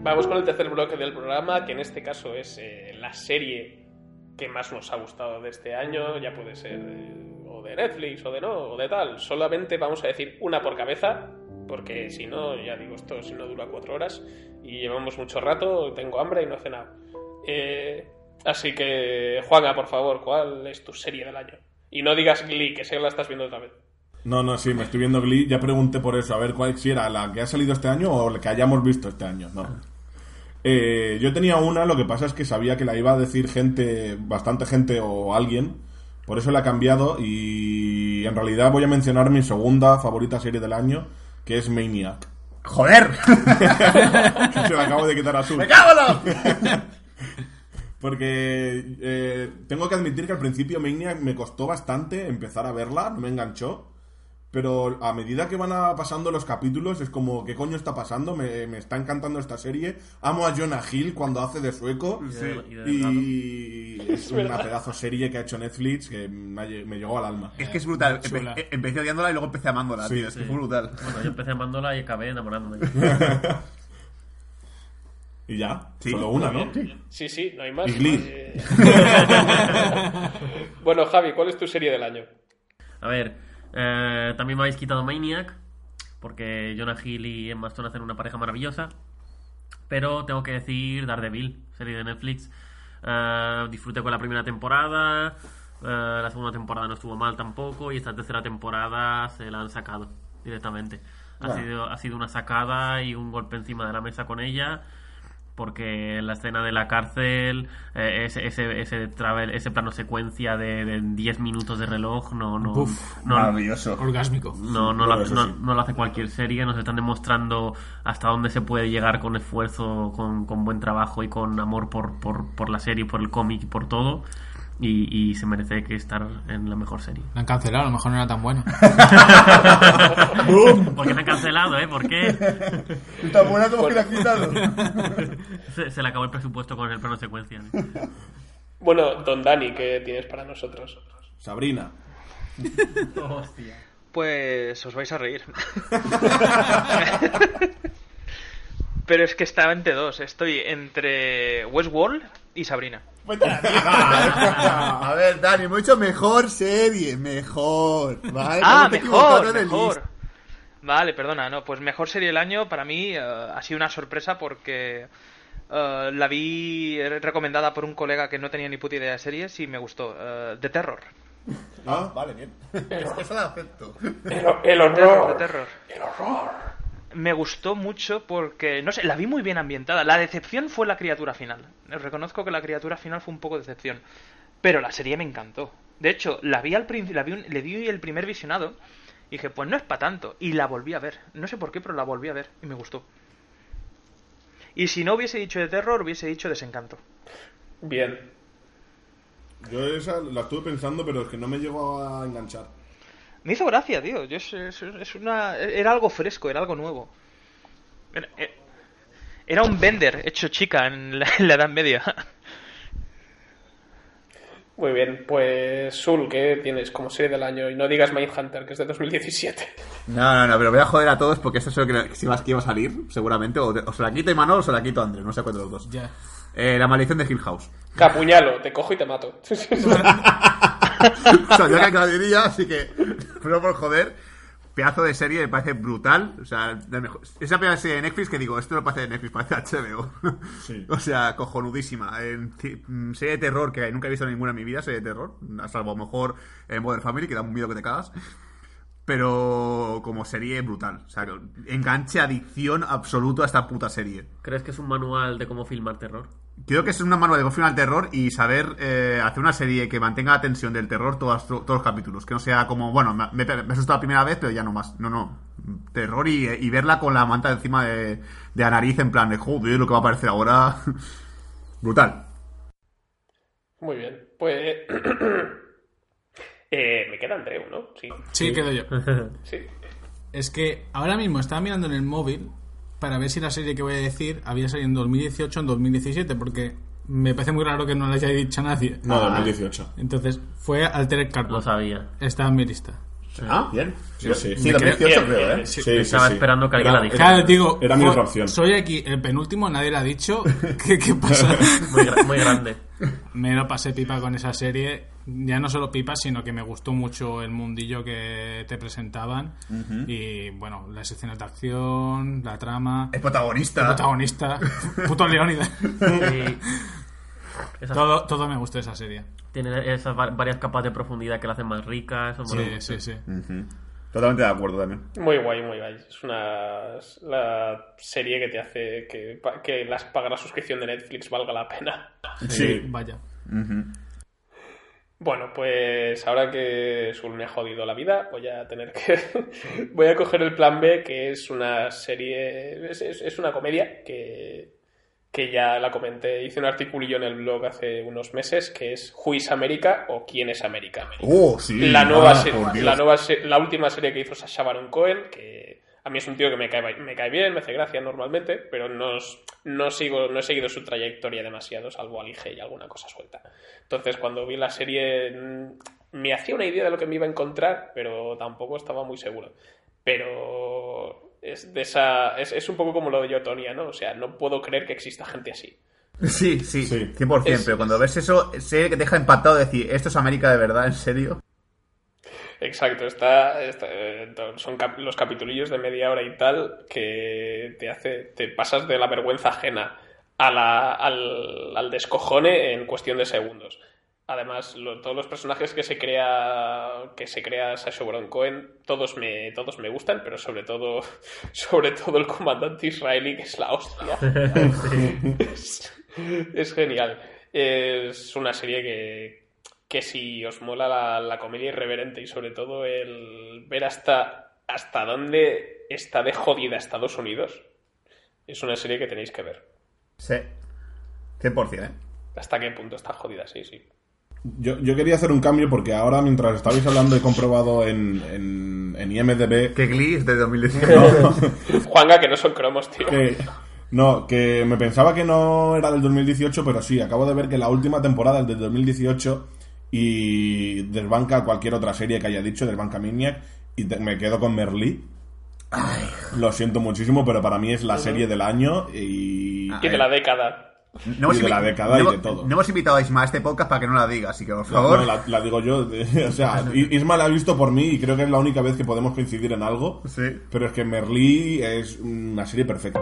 Vamos con el tercer bloque del programa, que en este caso es eh, la serie que más nos ha gustado de este año. Ya puede ser eh, o de Netflix o de no, o de tal. Solamente vamos a decir una por cabeza, porque si no, ya digo, esto si no dura cuatro horas y llevamos mucho rato, tengo hambre y no he cenado. Eh, así que, Juanga, por favor, ¿cuál es tu serie del año? Y no digas Glee, que sé que la estás viendo otra vez. No, no, sí, me estoy viendo Glee. Ya pregunté por eso, a ver cuál si era la que ha salido este año o la que hayamos visto este año. No. Eh, yo tenía una, lo que pasa es que sabía que la iba a decir gente, bastante gente o alguien. Por eso la he cambiado y en realidad voy a mencionar mi segunda favorita serie del año, que es Maniac. ¡Joder! *laughs* Se la acabo de quitar a su. ¡Me cago *laughs* Porque eh, tengo que admitir que al principio Maniac me costó bastante empezar a verla, no me enganchó. Pero a medida que van a- pasando los capítulos es como, ¿qué coño está pasando? Me, me está encantando esta serie. Amo a Jonah Hill cuando hace de sueco. Y de- y de delgado. Y es una pedazo serie que ha hecho Netflix que me, llegó al alma. Es que es brutal. Empe- eh, empecé odiándola y luego empecé amándola, Sí, tío. Es que sí. fue brutal. Bueno, yo empecé amándola y acabé enamorándome. *laughs* Y ya, Sí, solo una, ¿no? Sí, sí, no hay más. Y Glee. Eh, *laughs* bueno, Javi, ¿cuál es tu serie del año? A ver, eh, también me habéis quitado Maniac, porque Jonah Hill y Emma Stone hacen una pareja maravillosa. Pero tengo que decir Daredevil, serie de Netflix. Eh, disfruté con la primera temporada, eh, la segunda temporada no estuvo mal tampoco, y esta tercera temporada se la han sacado directamente. Ha, sido, ha sido una sacada y un golpe encima de la mesa con ella porque la escena de la cárcel, eh, ese, ese, ese, travel, ese plano secuencia de, de 10 minutos de reloj, no, no, Uf, no, Maravilloso. Orgásmico. no, no, lo, no- sí. no lo hace cualquier serie, nos están demostrando hasta dónde se puede llegar con esfuerzo, con, con buen trabajo y con amor por, por, por la serie, por el cómic y por todo. Y, y se merece que estar en la mejor serie. La han cancelado, a lo mejor no era tan buena. *laughs* ¿Por qué me han cancelado, eh? ¿Por qué? Tan buena como que la has quitado. *laughs* Se, se le acabó el presupuesto con el plano secuencia. ¿eh? Bueno, Don Dani, ¿qué tienes para nosotros? Sabrina. *laughs* Pues os vais a reír. Pero es que estaba entre dos. Estoy entre Westworld y Sabrina. A ver, Dani, mucho mejor serie. Mejor. ¿Vale? Ah, mejor, en el mejor. Vale, perdona, no, pues mejor serie del año para mí eh, ha sido una sorpresa porque eh, la vi recomendada por un colega que no tenía ni puta idea de series y me gustó. eh, The Terror. Ah, Vale, bien. Eso la acepto. El, el Terror, The horror. Terror. El horror. Me gustó mucho porque, no sé, la vi muy bien ambientada. La decepción fue la criatura final. Reconozco que la criatura final fue un poco decepción. Pero la serie me encantó. De hecho, la vi al principio, la vi le di el primer visionado y dije, pues no es para tanto. Y la volví a ver. No sé por qué, pero la volví a ver y me gustó. Y si no hubiese dicho de terror, hubiese dicho desencanto. Bien. Yo esa la estuve pensando, pero es que no me llegó a enganchar. Me hizo gracia, tío. Yo, es, es- es una, era algo fresco, era algo nuevo. Era, era un Bender hecho chica en la, en la Edad Media. Muy bien, pues Sul, ¿qué tienes como serie del año? Y no digas Mindhunter, que es de 2017. No, no, no, pero voy a joder a todos porque esto es lo que, si más que iba a salir, seguramente. O, o se la quito Imanol o se la quito a Andrés, no sé cuál de los dos. Ya. Eh, la maldición de Hill House. Capuñalo, te cojo y te mato. *laughs* *laughs* *laughs* o sea, yo que la diría, así que, *laughs* pero por joder, pedazo de serie me parece brutal. O sea, de mejor- es la primera serie de Netflix que digo, esto no parece de Netflix, parece HBO. *laughs* Sí. o sea, cojonudísima. En mm, serie de terror que nunca he visto ninguna en mi vida, serie de terror, salvo a lo mejor en Modern Family, que da un miedo que te cagas. Pero como serie brutal. O sea, enganche, adicción absoluto a esta puta serie. ¿Crees que es un manual de cómo filmar terror? Creo que es una manual de cómo al terror y saber eh, hacer una serie que mantenga la tensión del terror todos los capítulos. Que no sea como, bueno, me, me, me asustó la primera vez, pero ya no más. No, no. Terror y, y verla con la manta encima de, de la nariz en plan de, joder, lo que va a aparecer ahora. *laughs* Brutal. Muy bien, pues... *clears throat* eh, me queda Andreu, ¿no? Sí. Sí, quedo yo. *laughs* sí. Es que ahora mismo estaba mirando en el móvil para ver si la serie que voy a decir había salido en 2018 o en 2017, porque me parece muy raro que no la haya dicho nadie. No, 2018. Entonces, fue Altered Carbon. Lo sabía. Está en mi lista. Ah, bien. Sí, sí. Sí, Me 2018 creo- ¿eh? Sí, sí, Estaba sí. esperando que alguien Era- la dijera. Claro, digo, Era mi opción. soy aquí el penúltimo, nadie la ha dicho. *laughs* ¿Qué, qué pasa? Muy, gra- muy grande. me lo pasé pipa con esa serie. Ya no solo pipa, sino que me gustó mucho el mundillo que te presentaban. Y bueno, las escenas de acción, la trama, Es el protagonista. protagonista, *laughs* puto Leónidas. Sí. Esas- todo, todo me gustó de esa serie. Tiene esas va- varias capas de profundidad que la hacen más rica. Eso Sí, sí, sí. Totalmente de acuerdo también. Muy guay, muy guay. Es una es la serie que te hace que, que las pagar la suscripción de Netflix valga la pena. Sí. Vaya. Ujú. Bueno, pues ahora que Sul me ha jodido la vida, voy a tener que. *laughs* voy a coger el plan B, que es una serie. Es, es- es una comedia que, que ya la comenté. Hice un articulillo en el blog hace unos meses, que es Who is America o ¿Quién es América? Oh, sí. la nueva, Ah, se- por Dios. la nueva se- la última serie que hizo Sacha Baron Cohen, que a mí es un tío que me cae, me cae bien, me hace gracia normalmente, pero no, no, sigo, no he seguido su trayectoria demasiado, salvo Alige y alguna cosa suelta. Entonces, cuando vi la serie, mm, me hacía una idea de lo que me iba a encontrar, pero tampoco estaba muy seguro. Pero es, de esa, es, es un poco como lo de Yotonia, ¿no? O sea, no puedo creer que exista gente así. Sí, sí, Sí. 100%. Es- pero cuando ves eso, sé que te deja impactado decir, ¿esto es América de verdad? ¿En serio? Exacto, está, está- eh, son cap- los capitulillos de media hora y tal que te hace, te pasas de la vergüenza ajena a la- al, al descojone en cuestión de segundos. Además, lo- todos los personajes que se crea que se crea Sacha Baron Cohen, todos me todos me gustan, pero sobre todo *laughs* sobre todo el comandante israelí que es la hostia. *laughs* es, es genial. Es una serie que, que si os mola la, la comedia irreverente y sobre todo el ver hasta, hasta dónde está de jodida Estados Unidos, es una serie que tenéis que ver. Sí. 100%, ¿eh? Hasta qué punto está jodida, sí, sí. Yo, yo quería hacer un cambio porque ahora, mientras estabais hablando, he comprobado en, en, en IMDB Que Glee es de 2019. *laughs* *laughs* Juanga, que no son cromos, tío. que, no, que me pensaba que no era del 2018, pero sí, acabo de ver que la última temporada es del 2018 y desbanca cualquier otra serie que haya dicho, desbanca Maniac, y te- me quedo con Merlí. Lo siento muchísimo, pero para mí es la serie del año y... Y de la década. No hemos Y de la década y no- de todo. No hemos invitado a Isma a este podcast para que no la diga, así que por favor. no, la, la digo yo. *laughs* o sea, Isma la ha visto por mí y creo que es la única vez que podemos coincidir en algo. Sí. Pero es que Merlí es una serie perfecta.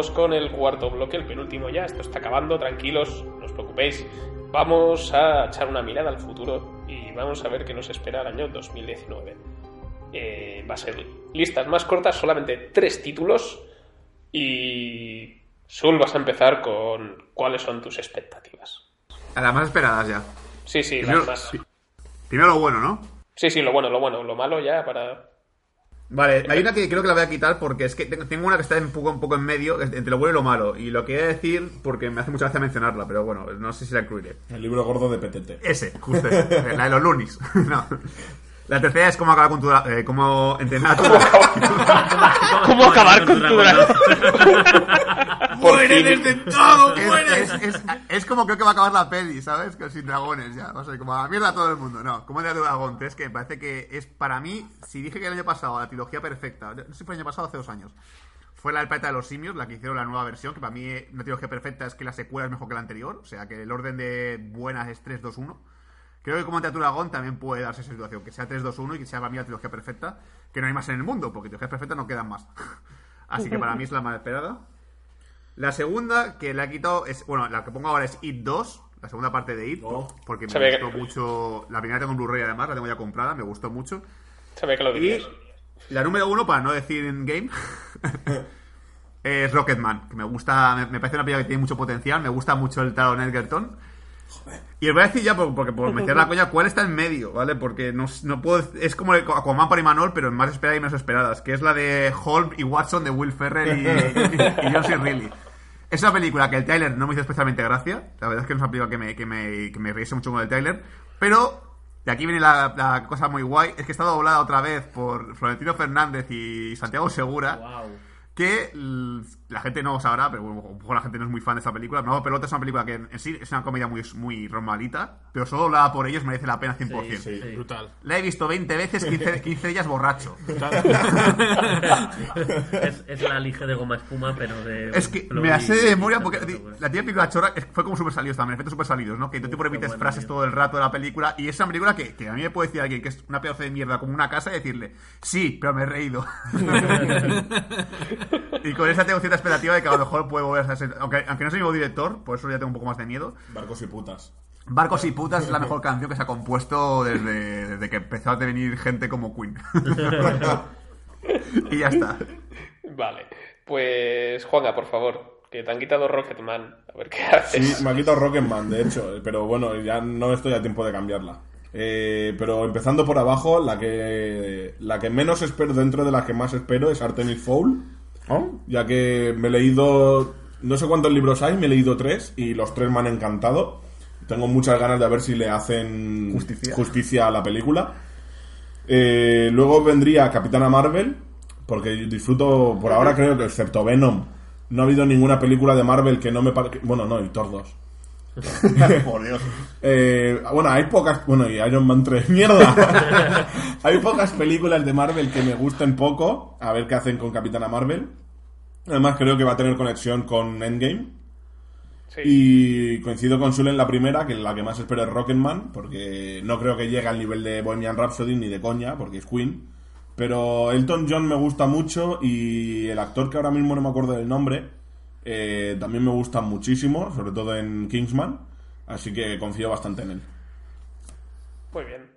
Vamos con el cuarto bloque, el penúltimo ya. Esto está acabando, tranquilos, no os preocupéis. Vamos a echar una mirada al futuro y vamos a ver qué nos espera el año 2019. Eh, va a ser listas más cortas, solamente tres títulos. Y Sul, vas a empezar con cuáles son tus expectativas. A las más esperadas ya. Sí, sí, Primero, las más. primero lo bueno, ¿no? Sí, sí, lo bueno, lo bueno, lo malo ya para. Vale, hay una que creo que la voy a quitar porque es que tengo una que está un poco, un poco en medio, entre lo bueno y lo malo. Y lo quería decir porque me hace mucha gracia mencionarla, pero bueno, no sé si la incluiré. El libro gordo de PTT. Ese, justo ese, *laughs* la de los lunis. *laughs* No. La tercera es cómo acabar con tu... Eh, cómo entrenar a tu... *laughs* ¿Cómo acabar con tu dragón? ¡Muere todo, muere! Es, es- es como creo que va a acabar la peli, ¿sabes? Que sin dragones ya. O sea, como a mierda a todo el mundo. No, como de dragón. Es que me parece que es para mí, si dije que el año pasado la trilogía perfecta, no sé si fue el año pasado hace dos años, fue la del planeta de los simios, la que hicieron la nueva versión, que para mí una trilogía perfecta es que la secuela es mejor que la anterior. O sea, que el orden de buenas es 3, 2, 1. Creo que como ante dragón también puede darse esa situación, que sea 3, 2, 1 y que sea para mí la trilogía perfecta, que no hay más en el mundo, porque trilogías perfectas no quedan más. *laughs* Así que para mí es la más esperada. La segunda que le ha quitado es, bueno, la que pongo ahora es It 2, la segunda parte de It, Oh. porque me Sabía que- gustó mucho. La primera tengo en Blu-ray además, la tengo ya comprada, me gustó mucho. Sabía que lo Y la número uno, para no decir en game, *laughs* es Rocketman, que me gusta, me, me parece una película que tiene mucho potencial, me gusta mucho el Taron Egerton. Y os voy a decir ya, por- porque por *laughs* meter la coña, cuál está en medio, ¿vale? Porque no, no puedo. Es como el Aquaman para Imanol, pero en más esperadas y menos esperadas, que es la de Holmes y Watson de Will Ferrell y, y, y John C. Reilly. Es una película que el trailer no me hizo especialmente gracia. La verdad es que no es una película que me, que me, que me riese mucho con el trailer. Pero, de aquí viene la, la cosa muy guay, es que está doblada otra vez por Florentino Fernández y Santiago Segura Wow. Que la gente no sabrá, pero bueno, a lo mejor la gente no es muy fan de esta película. No, Pelota es una película que en sí es una comedia muy, muy normalita, pero solo doblada por ellos merece la pena 100%. sí. Brutal. La he visto 20 veces, 15, 15 de ellas borracho. es, es la lige de goma espuma, pero de. Es que me la sé de memoria porque la tía película chorra fue como super salidos también, efectos super salidos, ¿no? Que tú tipo repites frases todo el rato de la película y es una película que, que a mí me puede decir alguien que es una pedazo de mierda como una casa y decirle, sí, pero me he reído. *laughs* *laughs* y con esa tengo cierta expectativa de que a lo mejor puede volver a ser, aunque, aunque no soy nuevo director, por eso ya tengo un poco más de miedo. Barcos y putas. Barcos y putas es la mejor canción que se ha compuesto desde, desde que empezó a venir gente como Queen. *laughs* y ya está. Vale. Pues, Juanga, por favor, que te han quitado Rocketman. A ver qué haces. Sí, me ha quitado Rocketman, de hecho, pero bueno, ya no estoy a tiempo de cambiarla. Eh, pero empezando por abajo, la que la que menos espero dentro de las que más espero es Artemis Fowl, ya que me he leído no sé cuántos libros hay, me he leído tres y los tres me han encantado. Tengo muchas ganas de ver si le hacen Justicia. a la película. Eh, luego vendría Capitana Marvel, porque disfruto, por ahora creo que excepto Venom, no ha habido ninguna película de Marvel que no me parezca... Bueno, no, y Thor 2. *laughs* Por Dios. Eh, bueno, hay pocas... Bueno, y Iron Man 3. *laughs* ¡Mierda! *laughs* hay pocas películas de Marvel que me gusten poco. A ver qué hacen con Capitana Marvel. Además creo que va a tener conexión con Endgame. Sí. Y coincido con Sul en la primera, que la que más espero es Rocketman, porque no creo que llegue al nivel de Bohemian Rhapsody ni de coña, porque es Queen. Pero Elton John me gusta mucho y el actor que ahora mismo no me acuerdo del nombre, eh, también me gusta muchísimo, sobre todo en Kingsman, así que confío bastante en él. Muy bien.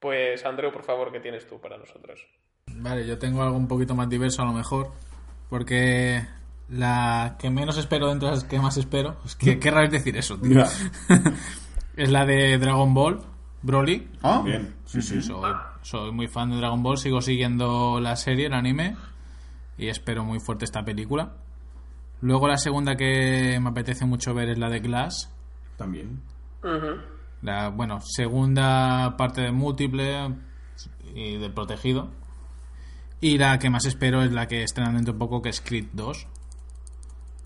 Pues, Andreu, por favor, ¿qué tienes tú para nosotros? Vale, yo tengo algo un poquito más diverso a lo mejor. Porque la que menos espero dentro de las que más espero. *laughs* Es que qué raro es decir eso, tío. *laughs* Es la de Dragon Ball, Broly. ¿Ah? bien, sí, sí. Soy, soy muy fan de Dragon Ball, sigo siguiendo la serie, el anime. Y espero muy fuerte esta película. Luego la segunda que me apetece mucho ver es la de Glass. También. La, bueno, segunda parte de múltiple y del protegido. Y la que más espero es la que estrenan dentro de poco, que es Creed 2.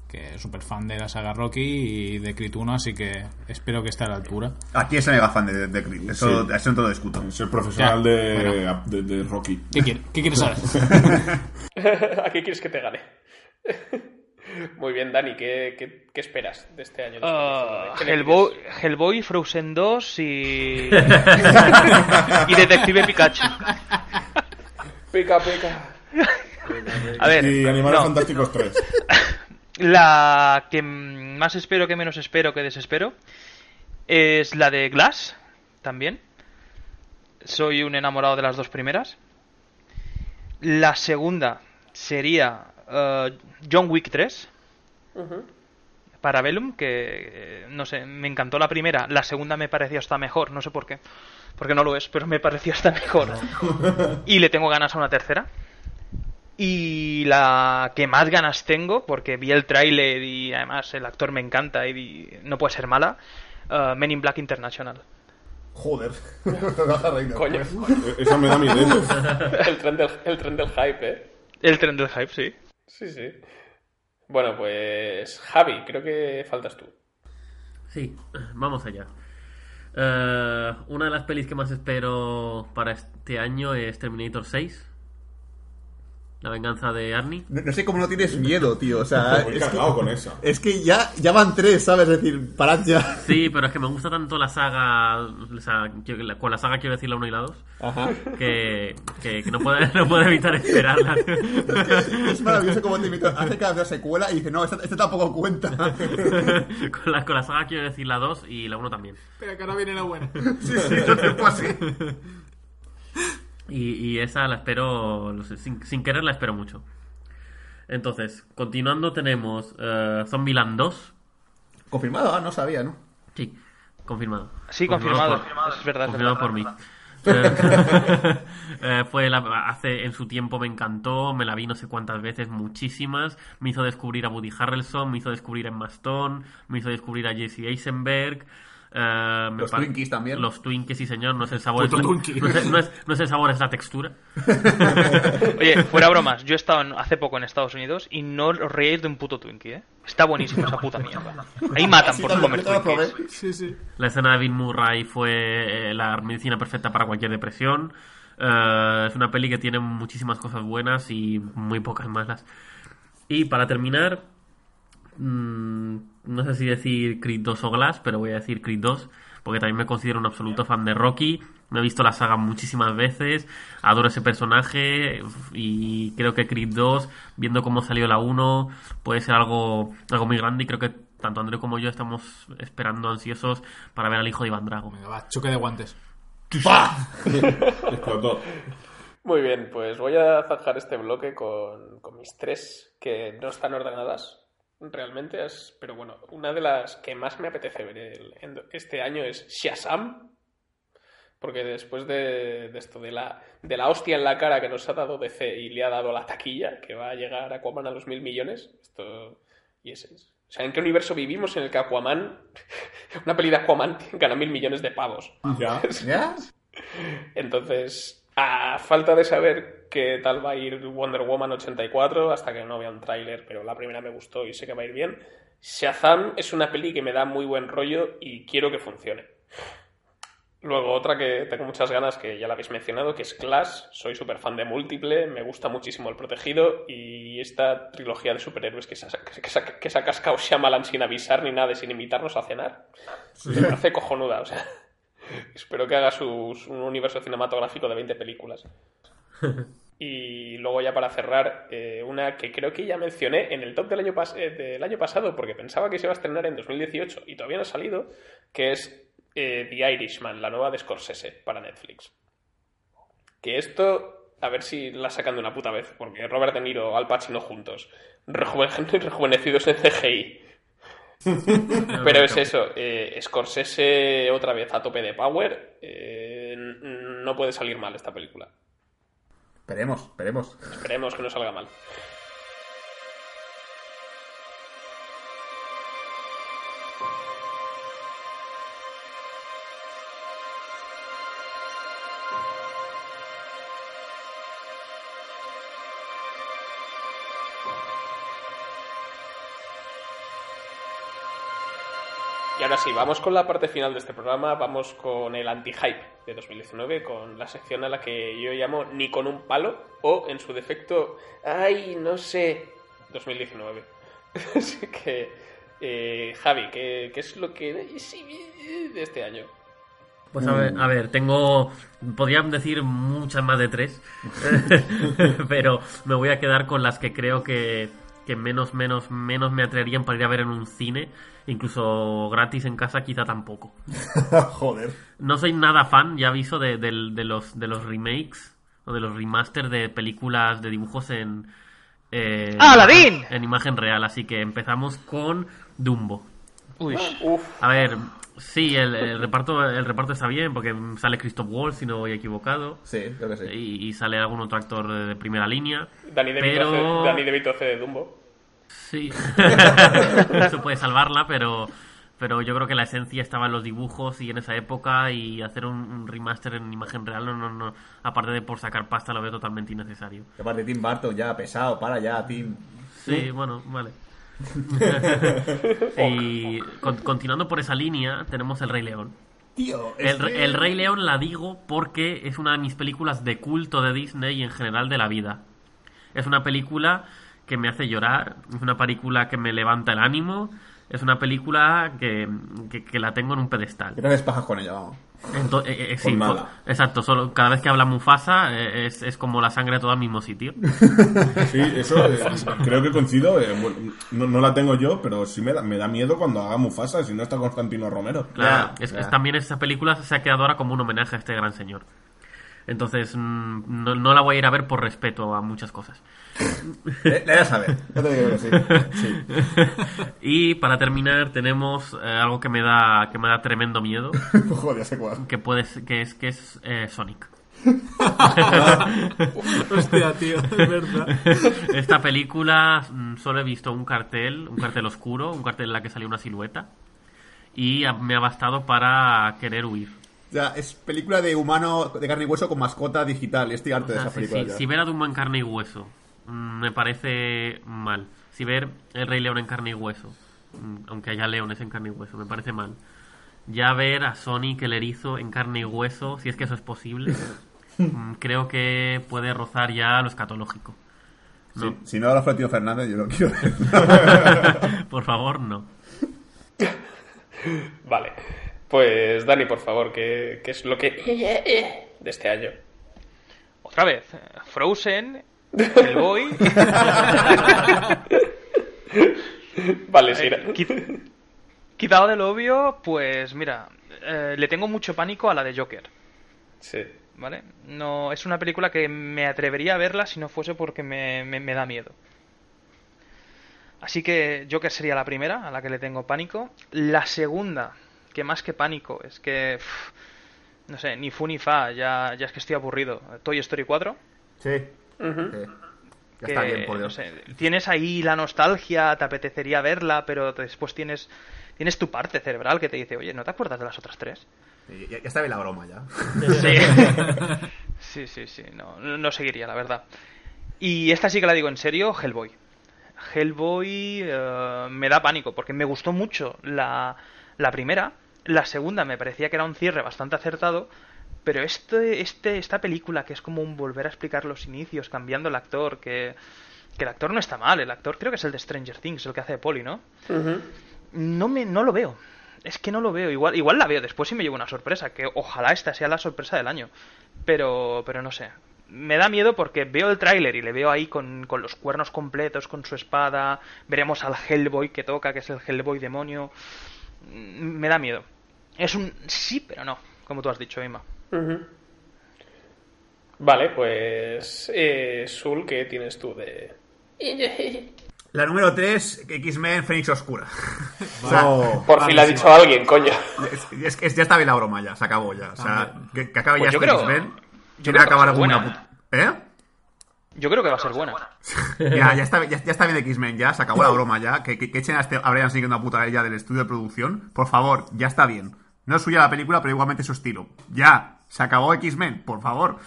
Que es súper fan de la saga Rocky y de Creed 1, así que espero que esté a la altura. Aquí es mega fan de, de Creed. Eso, Sí. eso no te lo discuto. Es el profesional de- de Rocky. ¿Qué, quiere- qué quieres saber? *laughs* *laughs* ¿A qué quieres que te gane? Muy bien, Dani, ¿qué, qué, qué esperas de este año? 2019? ¿Qué le Hellboy? Hellboy, Frozen 2 y. *laughs* y Detective Pikachu. Pica, pica. A ver. Y Animales no, Fantásticos 3. La que más espero, que menos espero, que desespero, es la de Glass, también. Soy un enamorado de las dos primeras. La segunda sería eh, John Wick 3. Parabellum, que eh, no sé, me encantó la primera, la segunda me pareció hasta mejor, no sé por qué, porque no lo es, pero me pareció hasta mejor. *laughs* y le tengo ganas a una tercera. Y la que más ganas tengo, porque vi el tráiler y además el actor me encanta y no puede ser mala, eh, Men in Black International. Joder. *laughs* Coño. Esa me da mi dedo. *laughs* el, tren del, el tren del hype, ¿eh? El tren del hype, sí. Sí, sí. Bueno, pues Javi, creo que faltas tú. Sí, vamos allá. Eh, una de las pelis que más espero para este año es Terminator 6. La venganza de Arnie. No, no sé cómo no tienes miedo, tío. O sea, Muy es que, con esa. es que ya, ya van tres, ¿sabes? Es decir, parad ya. Sí, pero es que me gusta tanto la saga. o sea, con la saga quiero decir la 1 y la 2. Ajá. Que, que, que no, puedo, *laughs* no puedo evitar esperarla. Es maravilloso como te invito. Hace cada vez una secuela y dice, no, esta, esta tampoco cuenta. *laughs* con, la, con la saga quiero decir la 2 y la 1 también. Pero que ahora viene la buena. Sí, sí, no te así. Y, y esa la espero, no sé, sin, sin querer la espero mucho. Entonces, continuando tenemos eh, Zombieland 2. Confirmado, ah, no sabía, ¿no? Sí, confirmado. Sí, confirmado. por- Es verdad, es confirmado verdad. por mí. Eh, *laughs* eh, fue la- hace en su tiempo me encantó, me la vi no sé cuántas veces, muchísimas. Me hizo descubrir a Woody Harrelson, me hizo descubrir a Emma Stone, me hizo descubrir a Jesse Eisenberg. Eh, me Los Twinkies también. Los Twinkies, sí señor, no es el sabor, es la- no, es, no es- no es el sabor, es la textura. *laughs* Oye, fuera bromas, yo he estado en- hace poco en Estados Unidos y no os reíais de un puto Twinkie, ¿eh? Está buenísimo esa puta mierda. Ahí matan Sí, por también, comer. Twinkies. Sí, sí. La escena de Bill Murray fue eh, la medicina perfecta para cualquier depresión. Eh, es una peli que tiene muchísimas cosas buenas y muy pocas malas. Y para terminar, mm, no sé si decir Creed 2 o Glass, pero voy a decir Creed 2, porque también me considero un absoluto fan de Rocky. Me he visto la saga muchísimas veces, adoro ese personaje y creo que Creed 2, viendo cómo salió la 1, puede ser algo, algo muy grande y creo que tanto André como yo estamos esperando ansiosos para ver al hijo de Iván Drago. Venga, va, choque de guantes. *laughs* Explotó. Muy bien, pues voy a zanjar este bloque con, con mis tres que no están ordenadas realmente, es- pero bueno, una de las que más me apetece ver el- este año es Shazam, porque después de, de esto, de la, de la hostia en la cara que nos ha dado DC y le ha dado la taquilla, que va a llegar Aquaman a los mil millones, esto... Y ese es... O sea, ¿en qué universo vivimos en el que Aquaman, *laughs* una peli de Aquaman, *laughs* gana mil millones de pavos? Ya. *laughs* ¿Ya? Entonces, a falta de saber qué tal va a ir Wonder Woman 84, hasta que no vea un tráiler, pero la primera me gustó y sé que va a ir bien, Shazam es una peli que me da muy buen rollo y quiero que funcione. Luego otra que tengo muchas ganas, que ya la habéis mencionado, que es Clash. Soy súper fan de Múltiple, me gusta muchísimo El Protegido y esta trilogía de superhéroes que, se ha- que, se que se ha cascado Shyamalan sin avisar ni nada, sin invitarnos a cenar. Me parece cojonuda, o sea... *laughs* Espero que haga su, su- un universo cinematográfico de 20 películas. *laughs* Y luego ya para cerrar, eh, una que creo que ya mencioné en el top del año, pas- eh, del año pasado, porque pensaba que se iba a estrenar en 2018 y todavía no ha salido, que es eh, The Irishman, la nueva de Scorsese para Netflix. Que esto, a ver si la sacan de una puta vez, porque Robert De Niro, Al Pacino juntos, rejuven- *laughs* rejuvenecidos en CGI. *laughs* Pero es eso, eh, Scorsese otra vez a tope de power, eh, no puede salir mal esta película. Esperemos, esperemos. Esperemos que no salga mal. Ahora sí, vamos con la parte final de este programa, vamos con el anti-hype de 2019, con la sección a la que yo llamo ni con un palo o en su defecto, ay, no sé, 2019. *laughs* Así que, eh, Javi, ¿qué, qué es lo que de este año? Pues a ver, a ver, tengo. Podrían decir muchas más de tres. *laughs* pero me voy a quedar con las que creo que, que menos, menos, menos me atreverían para ir a ver en un cine, incluso gratis en casa quizá tampoco. *laughs* Joder. No soy nada fan, ya aviso, de, de los, de los remakes o de los remasters de películas de dibujos en... eh, ¡Aladdin! En imagen real, así que empezamos con Dumbo. Uy, Uf, A ver, sí, el, el reparto el reparto está bien porque sale Christoph Waltz, si no voy equivocado. Sí, creo que sí. Y, y sale algún otro actor de, de primera línea. Danny DeVito, Pero- hace, hace de Dumbo. Sí. *laughs* Eso puede salvarla, pero, pero yo creo que la esencia estaba en los dibujos y en esa época y hacer un, un remaster en imagen real, no, no, no, aparte de por sacar pasta, lo veo totalmente innecesario. Aparte Tim Burton ya, pesado, para ya, Tim. Sí, bueno, vale. *laughs* y con- continuando por esa línea, tenemos El Rey León. Tío, El, Re- El Rey León la digo porque es una de mis películas de culto de Disney y en general de la vida. Es una película que me hace llorar, es una película que me levanta el ánimo, es una película que, que- que la tengo en un pedestal. Ves pajas con ella, vamos. Ento- eh, eh, sí, exacto, solo, cada vez que habla Mufasa eh, es, es como la sangre toda al mismo sitio. *laughs* Sí, eso eh, creo que coincido. eh, bueno, no, no la tengo yo, pero sí me da, me da miedo cuando haga Mufasa, si no está Constantino Romero. Claro, Ya, es, ya. es- también esa película se ha quedado ahora como un homenaje a este gran señor. Entonces, mm, no, no la voy a ir a ver por respeto a muchas cosas. Eh, La irás a ver. Ya te digo que sí. sí. *laughs* Y para terminar tenemos eh, algo que me da que me da tremendo miedo, *laughs* Joder, sé cuál. que puede ser- que es que es eh, Sonic. *laughs* Hostia, tío, es verdad. Esta película mm, solo he visto un cartel, un cartel oscuro, un cartel en la que salía una silueta y me ha bastado para querer huir. O sea, es película de humano de carne y hueso con mascota digital. Estoy harto de O sea, esa sí, película. sí, ya. si ver a Dumbo en carne y hueso mm, me parece mal. Si ver el Rey León en carne y hueso, mm, aunque haya leones en carne y hueso, me parece mal. Ya ver a Sonic el erizo en carne y hueso, si es que eso es posible, *laughs* mm, creo que puede rozar ya lo escatológico. Sí, si no habla Florentino Fernández, yo no quiero ver. *laughs* Por favor, no. Vale. Pues, Dani, por favor, ¿qué, qué es lo que *laughs* de este año? otra vez. Frozen, *laughs* Hellboy. *laughs* Vale, sí. Eh, qui- Quitado del obvio, pues mira, eh, le tengo mucho pánico a la de Joker. Sí. ¿Vale? No, es una película que me atrevería a verla si no fuese porque me, me- me da miedo. Así que Joker sería la primera a la que le tengo pánico. La segunda, que más que pánico, es que. pff, no sé, ni fu ni fa, ya, ya es que estoy aburrido. Toy Story 4. Sí. Ya que, está bien, por no Dios. sé, tienes ahí la nostalgia, te apetecería verla, pero después tienes, tienes tu parte cerebral que te dice, oye, ¿no te acuerdas de las otras tres? Sí, Ya, ya está bien la broma ya. Sí. *laughs* sí, sí, sí, no, no seguiría, la verdad. Y esta sí que la digo en serio, Hellboy. Hellboy eh, me da pánico porque me gustó mucho la, la primera. La segunda me parecía que era un cierre bastante acertado. Pero este, este, esta película, que es como un volver a explicar los inicios, cambiando el actor, que, que el actor no está mal. El actor creo que es el de Stranger Things, el que hace de Polly, ¿no? No me no lo veo es que no lo veo igual igual la veo después y me llevo una sorpresa que ojalá esta sea la sorpresa del año pero pero no sé me da miedo porque veo el tráiler y le veo ahí con, con los cuernos completos con su espada veremos al Hellboy que toca que es el Hellboy demonio me da miedo es un sí pero no como tú has dicho Emma. Vale, pues. Eh, Sul, ¿qué tienes tú de.? *laughs* La número 3, X-Men Fénix Oscura. *laughs* O No. Por fin le ha dicho alguien, coño. Es, es que ya está bien la broma ya, se acabó ya. O sea, que, que acabe Pues ya yo este creo- X-Men. yo Tiene creo que acabar alguna. ¿Eh? Yo creo que va a ser buena Ya, ya está, ya, ya está bien de X-Men, ya, se acabó la broma ya. Que, que, que echen a, este, a Brian Singer una puta ella del estudio de producción. Por favor, ya está bien. No es suya la película, pero igualmente su estilo. Ya, se acabó X-Men, por favor.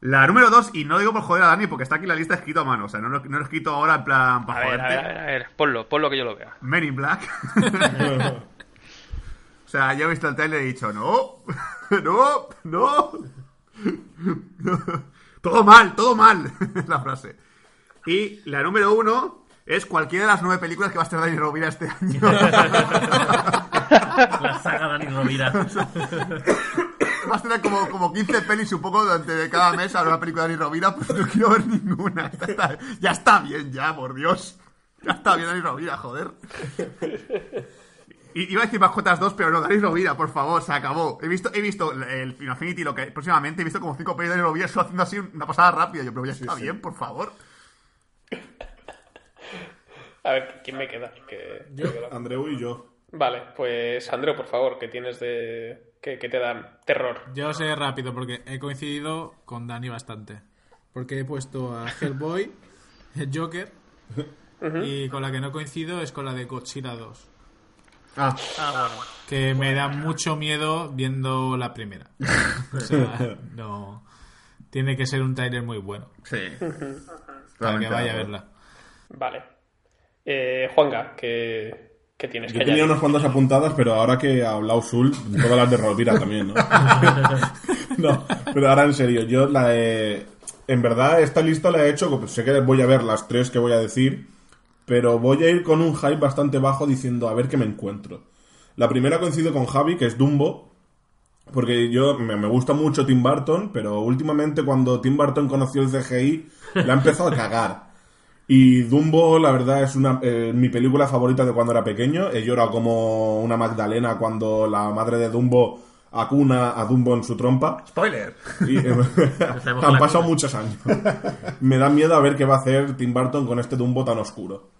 La número 2, y no digo por joder a Dani, porque está aquí la lista escrito a mano. O sea, no, lo- no lo he escrito ahora en plan a para ver, a joderte. ver, a ver, a ver, ponlo, ponlo que yo lo vea. Men in Black. *laughs* o sea, yo he visto el trailer y he dicho, no, *laughs* no, no, no. Todo mal, todo mal, es *laughs* la frase. Y la número uno es cualquiera de las nueve películas que va a estar Dani Rovira este año. *laughs* La saga Dani Rovira. *laughs* vas a tener como, como 15 pelis un poco durante cada mes a ver una película de Ani Rovira, pues no quiero ver ninguna. Ya está, ya está bien, ya, por Dios. Ya está bien Ani Rovira, joder. Y- Iba a decir Mascotas 2, pero no, Dani Rovira, por favor, se acabó. He visto, he visto el Final Infinity, lo que próximamente he visto como 5 pelis de Dani Rovira solo haciendo así una pasada rápida. Yo, pero ya está bien, por favor. A ver, ¿quién me queda? Que- que queda. Andreu y yo. Vale, pues Andreu, por favor, ¿qué tienes de. que, que te da terror? Yo sé rápido porque he coincidido con Dani bastante. Porque he puesto a Hellboy, el *laughs* Joker, y con la que no coincido es con la de Godzilla 2. Ah, Ah, bueno. Que me da mucho miedo viendo la primera. *laughs* O sea, no. Tiene que ser un trailer muy bueno sí. *laughs* para que vaya a verla. Vale. Eh, Juanga, ¿qué, qué tienes Yo que tenía unas cuantas apuntadas, pero ahora que ha hablado Sul, todas las de Rovira también, ¿no? *laughs* no, pero ahora en serio, yo la he... En verdad, esta lista la he hecho, pues sé que voy a ver las tres que voy a decir, pero voy a ir con un hype bastante bajo diciendo a ver qué me encuentro. La primera coincido con Javi, que es Dumbo, porque yo me, me gusta mucho Tim Burton, pero últimamente cuando Tim Burton conoció el CGI, le ha empezado a *laughs* cagar. Y Dumbo, la verdad, es una, eh, mi película favorita de cuando era pequeño. He llorado como una Magdalena cuando la madre de Dumbo acuna a Dumbo en su trompa. Spoiler. Y, eh, *laughs* *laughs* han la pasado muchos años. Me da miedo a ver qué va a hacer Tim Burton con este Dumbo tan oscuro.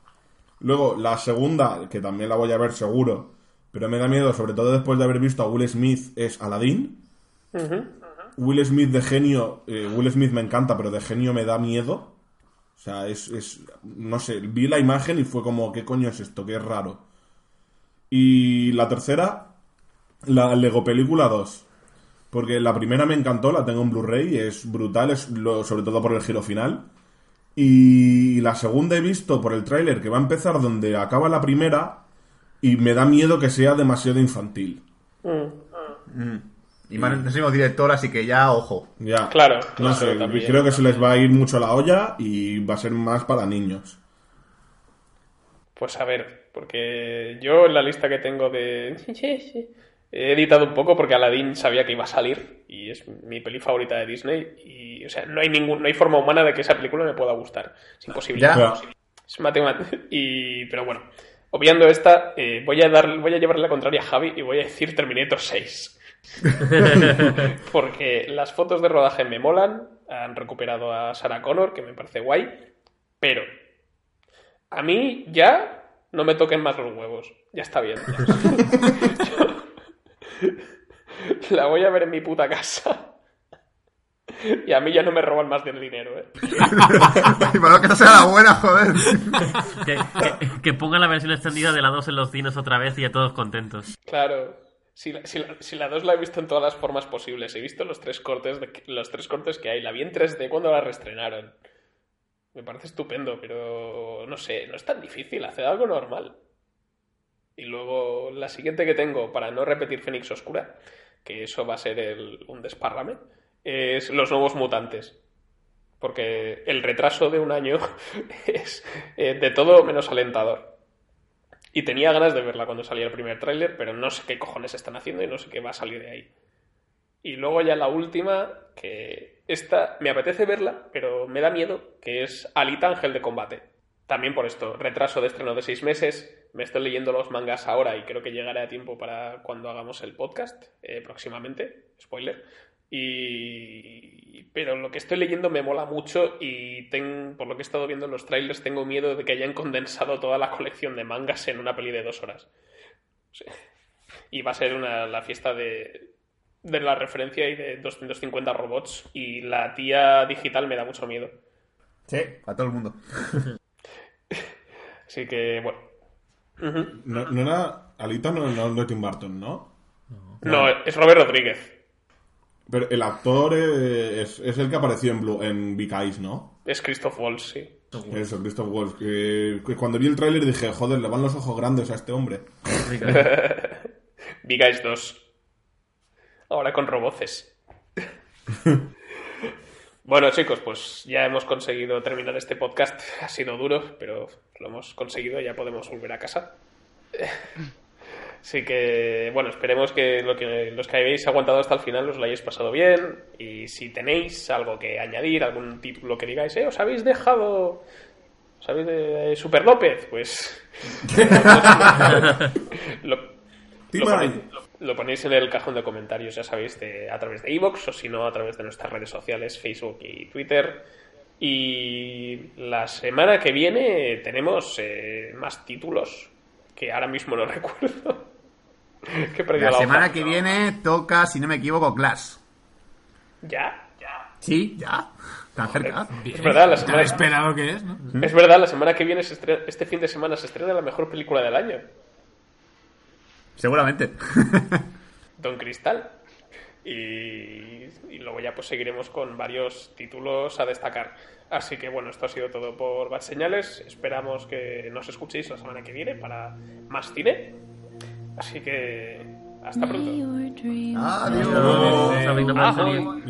Luego, la segunda, que también la voy a ver seguro, pero me da miedo, sobre todo después de haber visto a Will Smith, es Aladdin. Will Smith de genio, eh, Will Smith me encanta, pero de genio me da miedo. O sea, es, es, no sé, vi la imagen y fue como, ¿qué coño es esto? Qué raro. Y la tercera, la Lego Película 2. Porque la primera me encantó, la tengo en Blu-ray, es brutal, es lo- sobre todo por el giro final. Y la segunda he visto por el tráiler que va a empezar donde acaba la primera y me da miedo que sea demasiado infantil. Y más no somos director, así que ya, ojo. Ya. Claro, No claro, sé, también, creo que se les va a ir mucho la olla y va a ser más para niños. Pues a ver, porque yo en la lista que tengo de... He editado un poco porque Aladdin sabía que iba a salir y es mi peli favorita de Disney y, o sea, no hay ningún, no hay forma humana de que esa película me pueda gustar. Es imposible. Ya. Es matemática. *laughs* Y, pero bueno, obviando esta, eh, voy a dar, voy a llevarle la contraria a Javi y voy a decir Terminator 6. *laughs* Porque las fotos de rodaje me molan, han recuperado a Sarah Connor, que me parece guay, pero a mí ya no me toquen más los huevos. Ya está bien. *laughs* la voy a ver en mi puta casa. Y a mí ya no me roban más del dinero, ¿eh? Y bueno, que esta sea la buena, joder. Que, que- que pongan la versión extendida de la 2 en los cines otra vez y ya todos contentos. Claro. Si la, si, la, si la 2 la he visto en todas las formas posibles. He visto los tres cortes de, los tres cortes que hay. La vi en 3D cuando la reestrenaron. Me parece estupendo, pero no sé, no es tan difícil hacer algo normal. Y luego la siguiente que tengo, para no repetir Fénix Oscura, que eso va a ser un desparrame, es Los Nuevos Mutantes. Porque el retraso de un año *laughs* es eh, de todo menos alentador. Y tenía ganas de verla cuando salía el primer tráiler, pero no sé qué cojones están haciendo y no sé qué va a salir de ahí. Y luego ya la última, que esta me apetece verla, pero me da miedo, que es Alita Ángel de Combate. También por esto, retraso de estreno de seis meses. Me estoy leyendo los mangas ahora y creo que llegaré a tiempo para cuando hagamos el podcast eh, próximamente. Spoiler. Y... Pero lo que estoy leyendo me mola mucho y ten- por lo que he estado viendo en los trailers tengo miedo de que hayan condensado toda la colección de mangas en una peli de dos horas. Sí. Y va a ser una, la fiesta de, de la referencia y de 250 robots y la tía digital me da mucho miedo. Sí, a todo el mundo. *laughs* Así que, bueno. No, no era. Alita no, no es de Tim Burton, ¿no? No, es Robert Rodríguez. Pero el actor es, es el que apareció en, Blue, en Big Eyes, ¿no? Es Christoph Waltz, sí. Eso, Christoph Waltz. Que, que cuando vi el tráiler dije, joder, le van los ojos grandes a este hombre. Big *laughs* Eyes 2. Ahora con roboces. *laughs* bueno, chicos, pues ya hemos conseguido terminar este podcast. Ha sido duro, pero lo hemos conseguido. Ya podemos volver a casa. Así que, bueno, esperemos que, lo que los que habéis aguantado hasta el final os lo hayáis pasado bien. Y si tenéis algo que añadir, algún título que digáis, eh, os habéis dejado. ¿Os habéis de Super López? Pues. *laughs* *laughs* lo, ponéis, lo- ponéis en el cajón de comentarios, ya sabéis, de- a través de iVoox o si no, a través de nuestras redes sociales, Facebook y Twitter. Y la semana que viene tenemos eh, más títulos que ahora mismo no *laughs* recuerdo. que La la semana hoja. que viene toca, si no me equivoco, Clash. Ya, ya. Sí, ya. Tan cerca. Es verdad, la semana, esperado que es, ¿no? es verdad, la semana que viene, se estrena- este fin de semana, se estrena la mejor película del año, Seguramente. *laughs* Don Cristal. Y, y luego ya pues seguiremos con varios títulos a destacar. Así que bueno, esto ha sido todo por Bad Señales. Esperamos que nos escuchéis la semana que viene para más cine. Así que hasta pronto. Adiós. Sabrina Panseri.